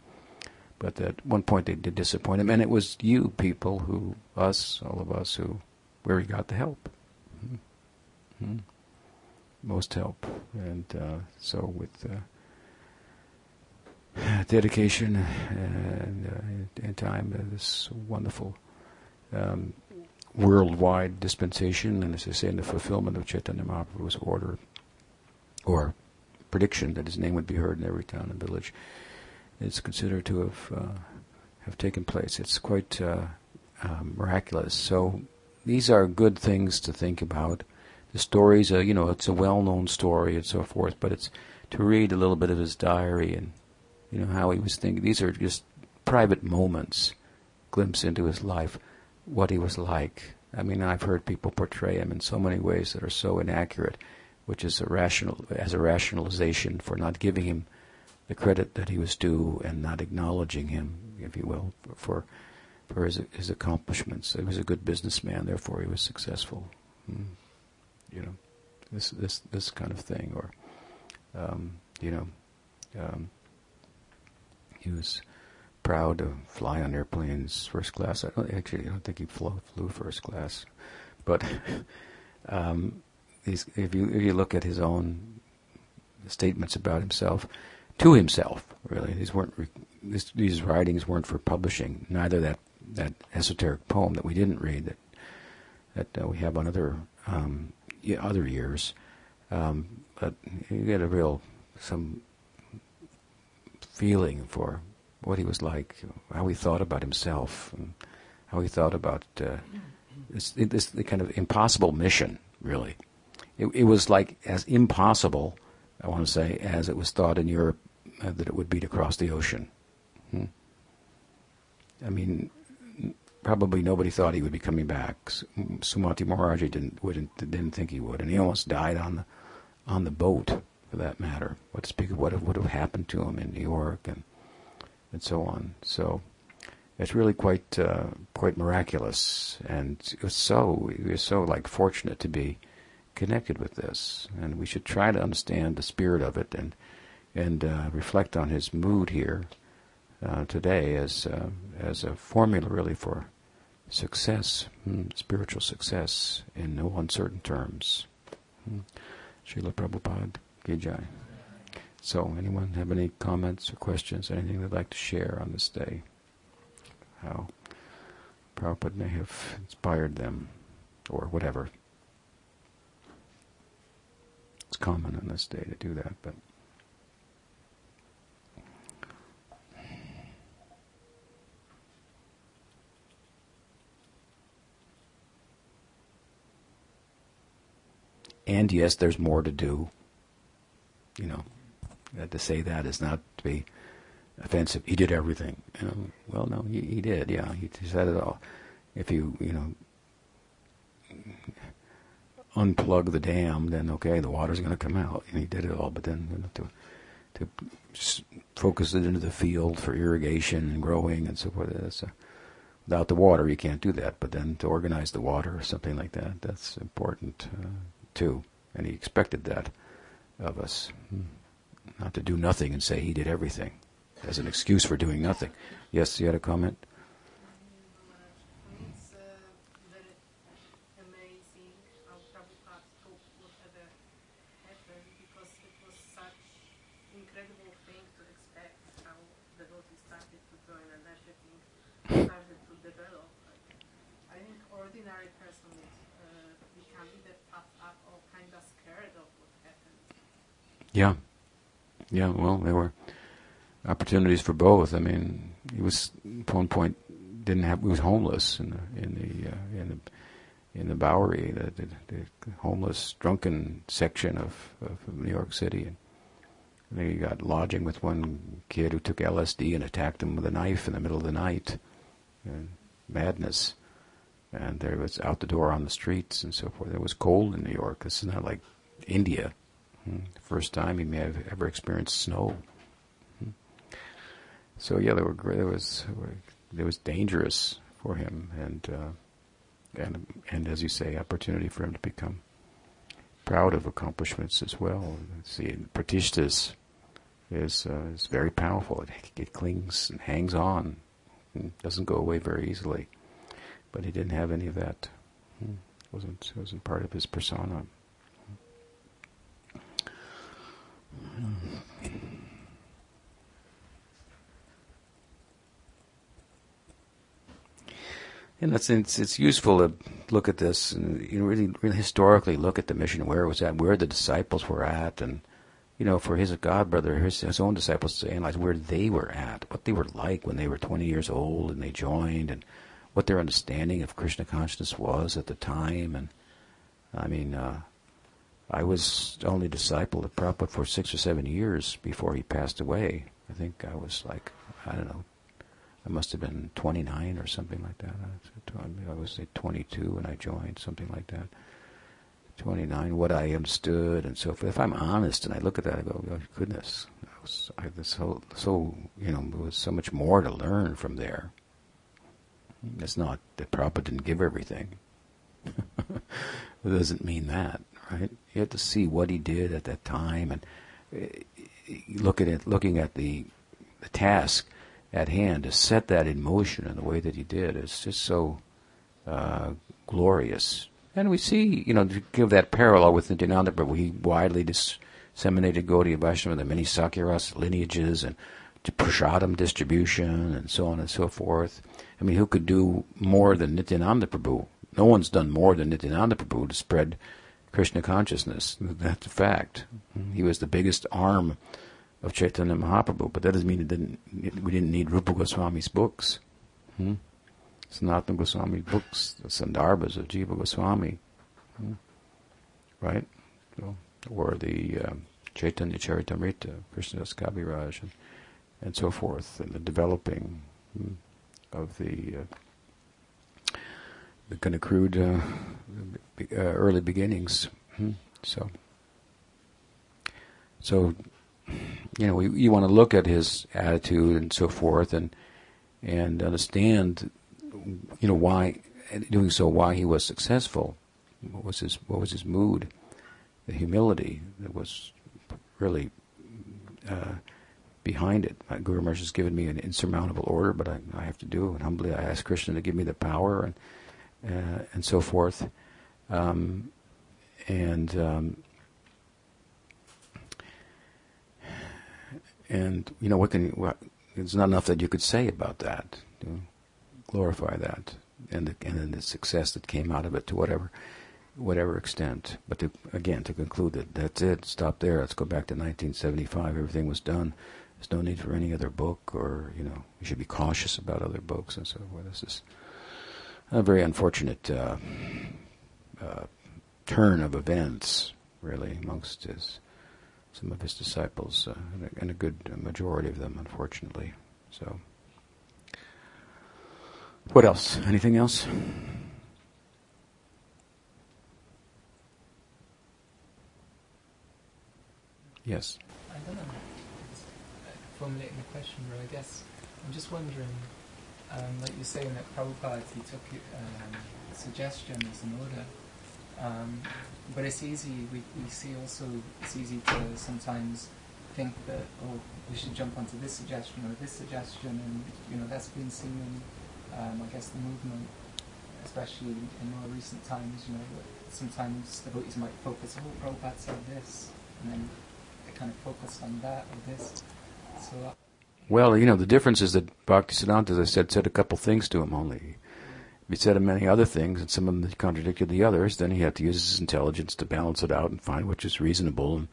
but at one point they did disappoint him, and it was you people who us, all of us who where he got the help. Mm-hmm. Mm-hmm. Most help, and uh, so with. Uh, dedication and, uh, and time, uh, this wonderful um, worldwide dispensation, and as I say, in the fulfillment of Chaitanya Mahaprabhu's order or prediction that his name would be heard in every town and village, it's considered to have uh, have taken place. It's quite uh, uh, miraculous. So these are good things to think about. The stories, uh, you know, it's a well-known story and so forth, but it's to read a little bit of his diary and you know how he was thinking. These are just private moments, glimpse into his life what he was like. I mean, I've heard people portray him in so many ways that are so inaccurate, which is a rational as a rationalization for not giving him the credit that he was due and not acknowledging him, if you will, for for his his accomplishments. He was a good businessman, therefore he was successful. Mm. You know, this this this kind of thing, or um, you know, um, he was proud to fly on airplanes first class. I don't actually. I don't think he flew, flew first class, but *laughs* um, if you if you look at his own statements about himself, to himself, really, these weren't this, these writings weren't for publishing. Neither that that esoteric poem that we didn't read that that uh, we have on other um, other years, um, but you get a real some feeling for what he was like, how he thought about himself, how he thought about uh, this, this kind of impossible mission. Really, it, it, was like as impossible, I want to say, as it was thought in Europe uh, that it would be to cross the ocean. Hmm? I mean, probably nobody thought he would be coming back. Sumati Morarji didn't wouldn't, didn't think he would, and he almost died on the on the boat, for that matter. What to speak of what would have happened to him in New York and and so on. So it's really quite uh, quite miraculous, and so we're so like fortunate to be connected with this, and we should try to understand the spirit of it and and uh, reflect on his mood here uh, today as uh, as a formula really for success, hmm, spiritual success in no uncertain terms. Hmm. Srila Prabhupada Gijai. So, anyone have any comments or questions, anything they'd like to share on this day? How Prabhupada may have inspired them, or whatever. It's common on this day to do that, but. And yes, there's more to do. You know, Uh, to say that is not to be offensive. He did everything. You know, well, no, he, he did. Yeah, he said it all. If you, you know, unplug the dam, then okay, the water's going to come out, and he did it all. But then you know, to to focus it into the field for irrigation and growing and so forth. That's a, without the water, you can't do that. But then to organize the water or something like that, that's important uh, too. And he expected that of us, hmm. Not to do nothing and say he did everything as an excuse for doing nothing. Yes, you had a comment. Yeah, yeah. Well, there were opportunities for both. I mean, he was at one point didn't have he was homeless in the in the uh, in the in the Bowery, the, the, the, homeless drunken section of, of New York City, and then he got lodging with one kid who took LSD and attacked him with a knife in the middle of the night, and madness. And there was out the door on the streets and so forth. It was cold in New York. This is not like India. Hmm. First time he may have ever experienced snow. Hmm. So yeah, there were there was it was dangerous for him, and uh, and and as you say, opportunity for him to become proud of accomplishments as well. See, pratishtas is uh, is very powerful. It, it clings and hangs on, and doesn't go away very easily. But he didn't have any of that. Hmm. wasn't wasn't part of his persona. And it's, it's, it's useful to look at this and you know, really, really historically look at the mission where it was at, where the disciples were at, and you know, for his god brother, his, his own disciples to analyze where they were at, what they were like when they were 20 years old and they joined, and what their understanding of Krishna consciousness was at the time. And I mean, uh, I was only disciple of Prabhupada for six or seven years before he passed away. I think I was like, I don't know, I must have been 29 or something like that. I was 22 when I joined, something like that. 29, what I understood and so forth. If I'm honest and I look at that, I go, oh, goodness, I was, I was so, so, you know, there was so much more to learn from there. It's not that Prabhupada didn't give everything. *laughs* it doesn't mean that right? You have to see what he did at that time and uh, look at it, looking at the, the task at hand to set that in motion in the way that he did. It's just so uh, glorious. And we see, you know, to give that parallel with Nityananda Prabhu, he widely disseminated Gaudiya Vaishnava, the many Sakyaras lineages, and prasadam distribution, and so on and so forth. I mean, who could do more than Nityananda Prabhu? No one's done more than Nityananda Prabhu to spread Krishna consciousness. That's a fact. He was the biggest arm of Chaitanya Mahaprabhu, but that doesn't mean it didn't, we didn't need Rupa Goswami's books. Hmm? Sanatana Goswami's books, the Sandarbhas of Jiva Goswami. Hmm? Right? So, or the uh, Chaitanya Charitamrita, Krishnadas Kaviraj, and, and so forth, and the developing hmm, of the uh, the kind of crude uh, uh, early beginnings. Hmm. So, so you know, you, you want to look at his attitude and so forth, and and understand, you know, why doing so, why he was successful. What was his What was his mood? The humility that was really uh, behind it. My Guru Maharaj has given me an insurmountable order, but I, I have to do, and humbly I ask Krishna to give me the power and uh, and so forth. Um, and um, and you know what can what, it's not enough that you could say about that. Know, glorify that and the, and then the success that came out of it to whatever whatever extent. But to, again, to conclude that that's it, stop there. Let's go back to 1975. Everything was done. There's no need for any other book, or you know, you should be cautious about other books and so forth. This is a very unfortunate uh, uh, turn of events, really, amongst his some of his disciples, uh, and, a, and, a, good majority of them, unfortunately. So, what else? Anything else? Yes. I don't know. Formulating the question, but I guess I'm just wondering, um, like you're saying that Prabhupada he took um, suggestion as an order, um, but it's easy. We, we see also it's easy to sometimes think that oh we should jump onto this suggestion or this suggestion, and you know that's been seen in um, I guess the movement, especially in more recent times. You know, sometimes the devotees might focus, oh Prabhupada said this, and then they kind of focused on that or this. So. Uh, well, you know, the difference is that Bhaktisiddhanta, as I said, said a couple things to him only. If he said many other things, and some of them contradicted the others, then he had to use his intelligence to balance it out and find which is reasonable and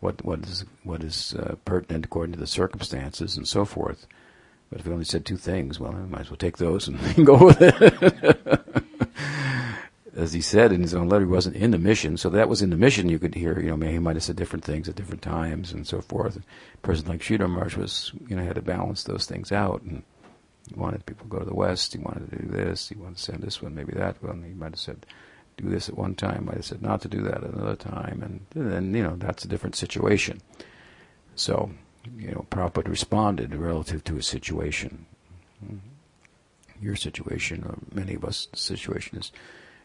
what what is what is uh, pertinent according to the circumstances and so forth. But if he only said two things, well, I might as well take those and *laughs* go with it. *laughs* as he said in his own letter, he wasn't in the mission. So that was in the mission. You could hear, you know, he might have said different things at different times and so forth. A person like Sridhar Maharaj was, you know, had to balance those things out. And he wanted people to go to the West. He wanted to do this. He wanted to send this one, maybe that one. He might have said, do this at one time. Might have said not to do that at another time. And then, you know, that's a different situation. So, you know, Prabhupada responded relative to his situation. Hmm. Your situation, or many of us, situation is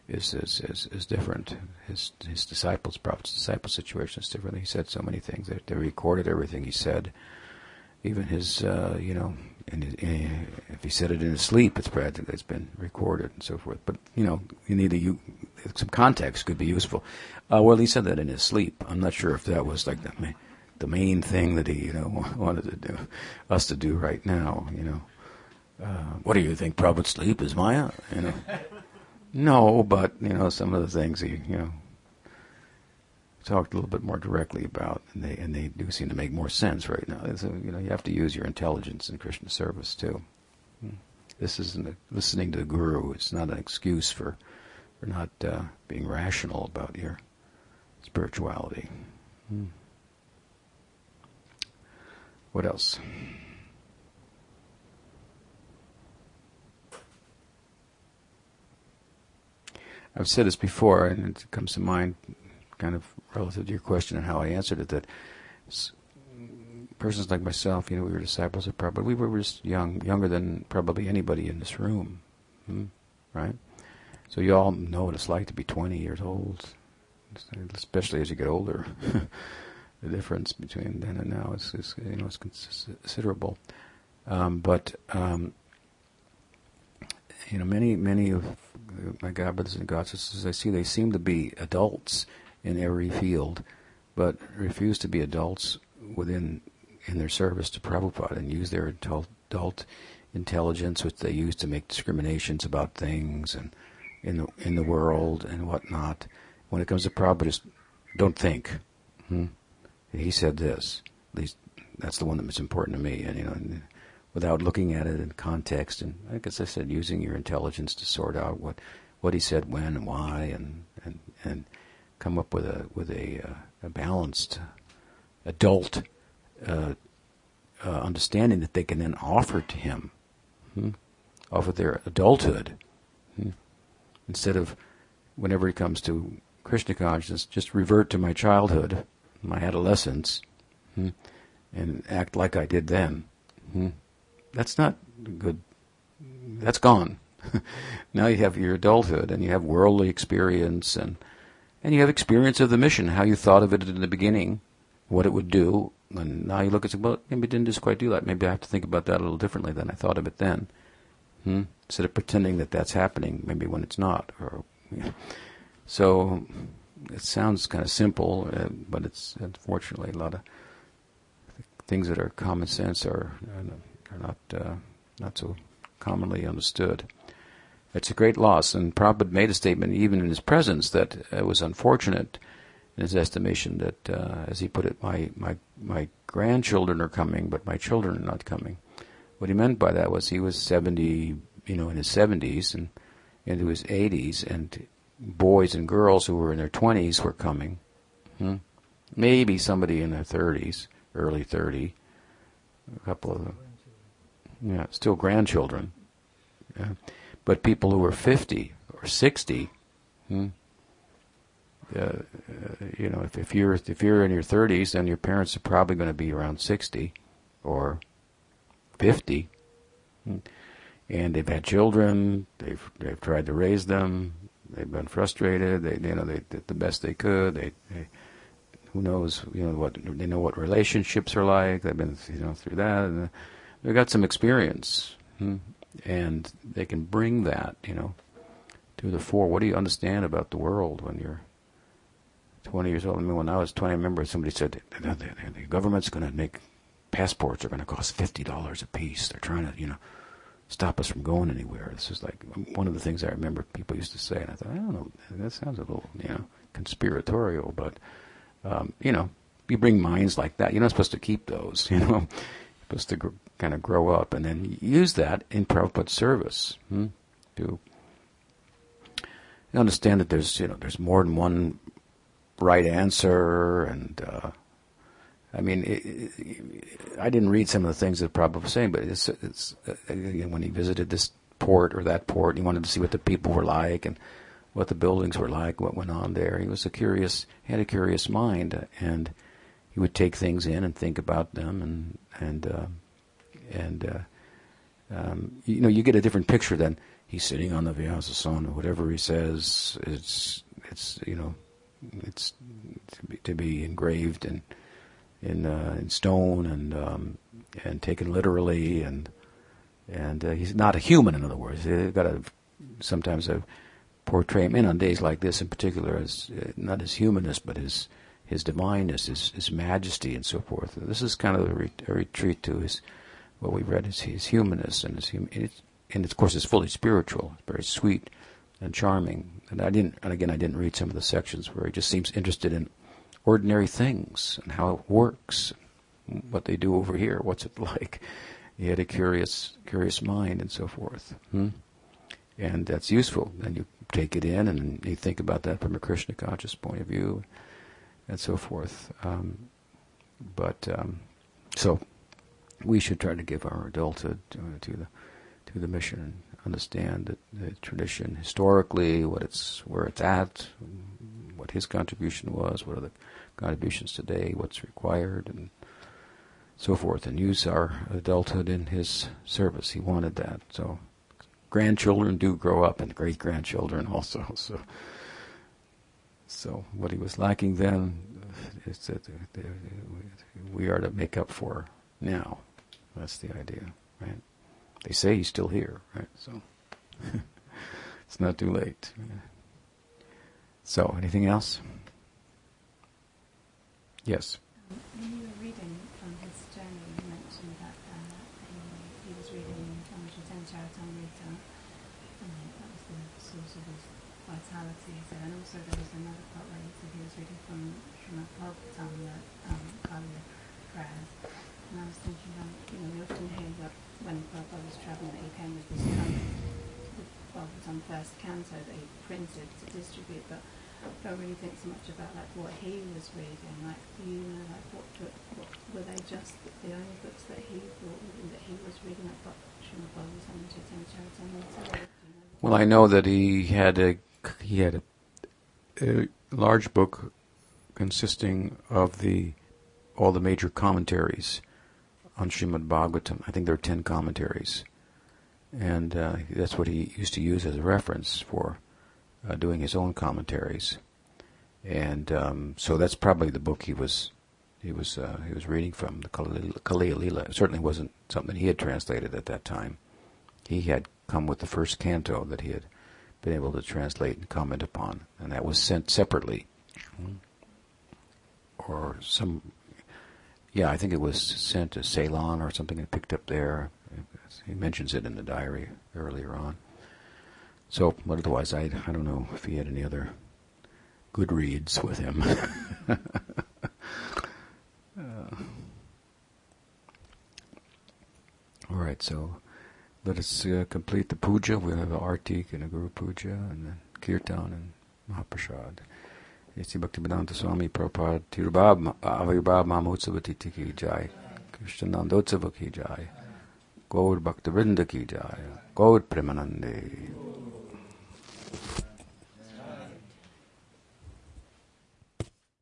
is is, is, is different. His his disciples, prophet's disciple situation is different. He said so many things. They, they recorded everything he said. Even his, uh, you know, in, in, if he said it in his sleep, it's practically it's been recorded and so forth. But you know, you need to you some context could be useful. Uh, well, he said that in his sleep. I'm not sure if that was like the main, the main thing that he you know *laughs* wanted to do us to do right now. You know, uh, what do you think? Prabhupada sleep is Maya? You know. No, but you know some of the things he you know talked a little bit more directly about, and they and they do seem to make more sense right now. So you know you have to use your intelligence in Krishna service too. This isn't a, listening to the guru. It's not an excuse for for not uh, being rational about your spirituality. Hmm. What else? I've said this before, and it comes to mind, kind of relative to your question and how I answered it. That persons like myself, you know, we were disciples of Prabhupada. We were just young, younger than probably anybody in this room, hmm? right? So you all know what it's like to be 20 years old, especially as you get older. *laughs* the difference between then and now is, is you know, is considerable. Um, but um, you know, many many of my god brothers and god sisters I see, they seem to be adults in every field, but refuse to be adults within in their service to Prabhupada and use their adult, intelligence, which they use to make discriminations about things and in the in the world and whatnot. When it comes to Prabhupada, just don't think. Hmm? He said this. At least that's the one that's important to me. And you know, without looking at it in context. And I guess I said using your intelligence to sort out what, what he said when and why, and and, and come up with a with a, uh, a balanced adult uh, uh, understanding that they can then offer to him, hmm? offer their adulthood, hmm? instead of whenever it comes to Krishna consciousness, just revert to my childhood, my adolescence, hmm? and act like I did then. That's not good. That's gone. *laughs* now you have your adulthood and you have worldly experience and and you have experience of the mission, how you thought of it in the beginning, what it would do, And now you look and say, well, maybe it didn't just quite do that. Maybe I have to think about that a little differently than I thought of it then. Hmm? Instead of pretending that that's happening, maybe when it's not. Or, yeah. So it sounds kind of simple, uh, but it's unfortunately a lot of things that are common sense are are not uh, not so commonly understood. It's a great loss, and Prabhupada made a statement even in his presence that it was unfortunate in his estimation that, uh, as he put it, my, my, my grandchildren are coming, but my children are not coming. What he meant by that was he was 70, you know, in his 70s and into his 80s, and boys and girls who were in their 20s were coming. Hmm? Maybe somebody in their 30s, early 30, a couple of them. Yeah, still grandchildren. Yeah. But people who were 50 or 60, hmm, uh, uh, you know, if, if you're if you're in your 30s, then your parents are probably going to be around 60 or 50, hmm. and they've had children. They've they've tried to raise them. They've been frustrated. They you know they did the best they could. They, they who knows you know what they know what relationships are like. They've been you know through that. And they've got some experience. Hmm and they can bring that, you know, to the fore. What do you understand about the world when you're 20 years old? I mean, when I was 20, I remember somebody said the, government's going to make passports are going to cost fifty dollars a piece. They're trying to, you know, stop us from going anywhere. This is like one of the things I remember people used to say, and I thought, I don't know, that sounds a little, you know, conspiratorial, but um, you know, you bring minds like that. You're not supposed to keep those, *laughs* you know. You're supposed to kind of grow up and then use that in Prabhupada's service hmm, to understand that there's you know there's more than one right answer and uh, I mean it, it, I didn't read some of the things that Prabhupada was saying but it's, it's uh, when he visited this port or that port he wanted to see what the people were like and what the buildings were like what went on there. He was a curious had a curious mind and he would take things in and think about them and and uh, and uh, um, you know you get a different picture than he's sitting on the Vyasasana. Whatever he says, it's it's you know it's to be, to be engraved in in uh, in stone and um, and taken literally and and uh, he's not a human. In other words, you've got to sometimes portray him in on days like this in particular as uh, not his humanness but his his divineness, his, his majesty, and so forth. This is kind of a, re- a retreat to his what we've read is his humanness, and hum- it's, and of course it's fully spiritual, very sweet and charming. And I didn't, and again, I didn't read some of the sections where he just seems interested in ordinary things and how it works, what they do over here, what's it *laughs* like. He had a curious, curious mind and so forth. Hmm? And that's useful. And you take it in and you think about that from a Krishna conscious point of view and so forth. Um, but, um, so we should try to give our adulthood to, to the to the mission and understand the, the tradition historically, what it's where it's at, what his contribution was, what are the contributions today, what's required, and so forth, and use our adulthood in his service. He wanted that. So grandchildren do grow up, and great grandchildren *laughs* also. So. So what he was lacking then is that we are to make up for now. That's the idea, right? They say he's still here, right? So *laughs* it's not too late. So, anything else? Yes. When you were reading from his journey, you mentioned that uh, he, he, was reading Chaitanya Charitamrita, and that was the source of his vitality. So, and also there was another part where he said he was reading from Srimad Bhagavatam, the um, Kali prayers. And I was thinking, um, you know, we often hear that when Prabhupada was travelling, that he came with this kind of Bhagavatam first canto that he printed to distribute, but I don't really think so much about like what he was reading. Like, you know, like what, book, what were they just the only books that he brought with him that he was reading, like? Well, I know that he had a he had a, a large book consisting of the all the major commentaries on Srimad Bhagavatam. I think there are ten commentaries, and uh, that's what he used to use as a reference for uh, doing his own commentaries. And um, so that's probably the book he was he was uh, he was reading from the Kaliya Lila. It certainly wasn't something he had translated at that time. He had come with the first canto that he had been able to translate and comment upon, and that was sent separately. Or some, yeah, I think it was sent to Ceylon or something and picked up there. He mentions it in the diary earlier on. So, but otherwise, I, I don't know if he had any other good reads with him. *laughs* uh, all right, so let us uh, complete the puja. We have artik and a guru puja, and then kirtan and mahaprasad. इसी भक्ति वेदांत स्वामी प्रपाद तिरुबाब महोत्सव तिथि की जाए कृष्ण नंदोत्सव की जाए गौर भक्तवृंद की जाए गौर प्रेमानंदे।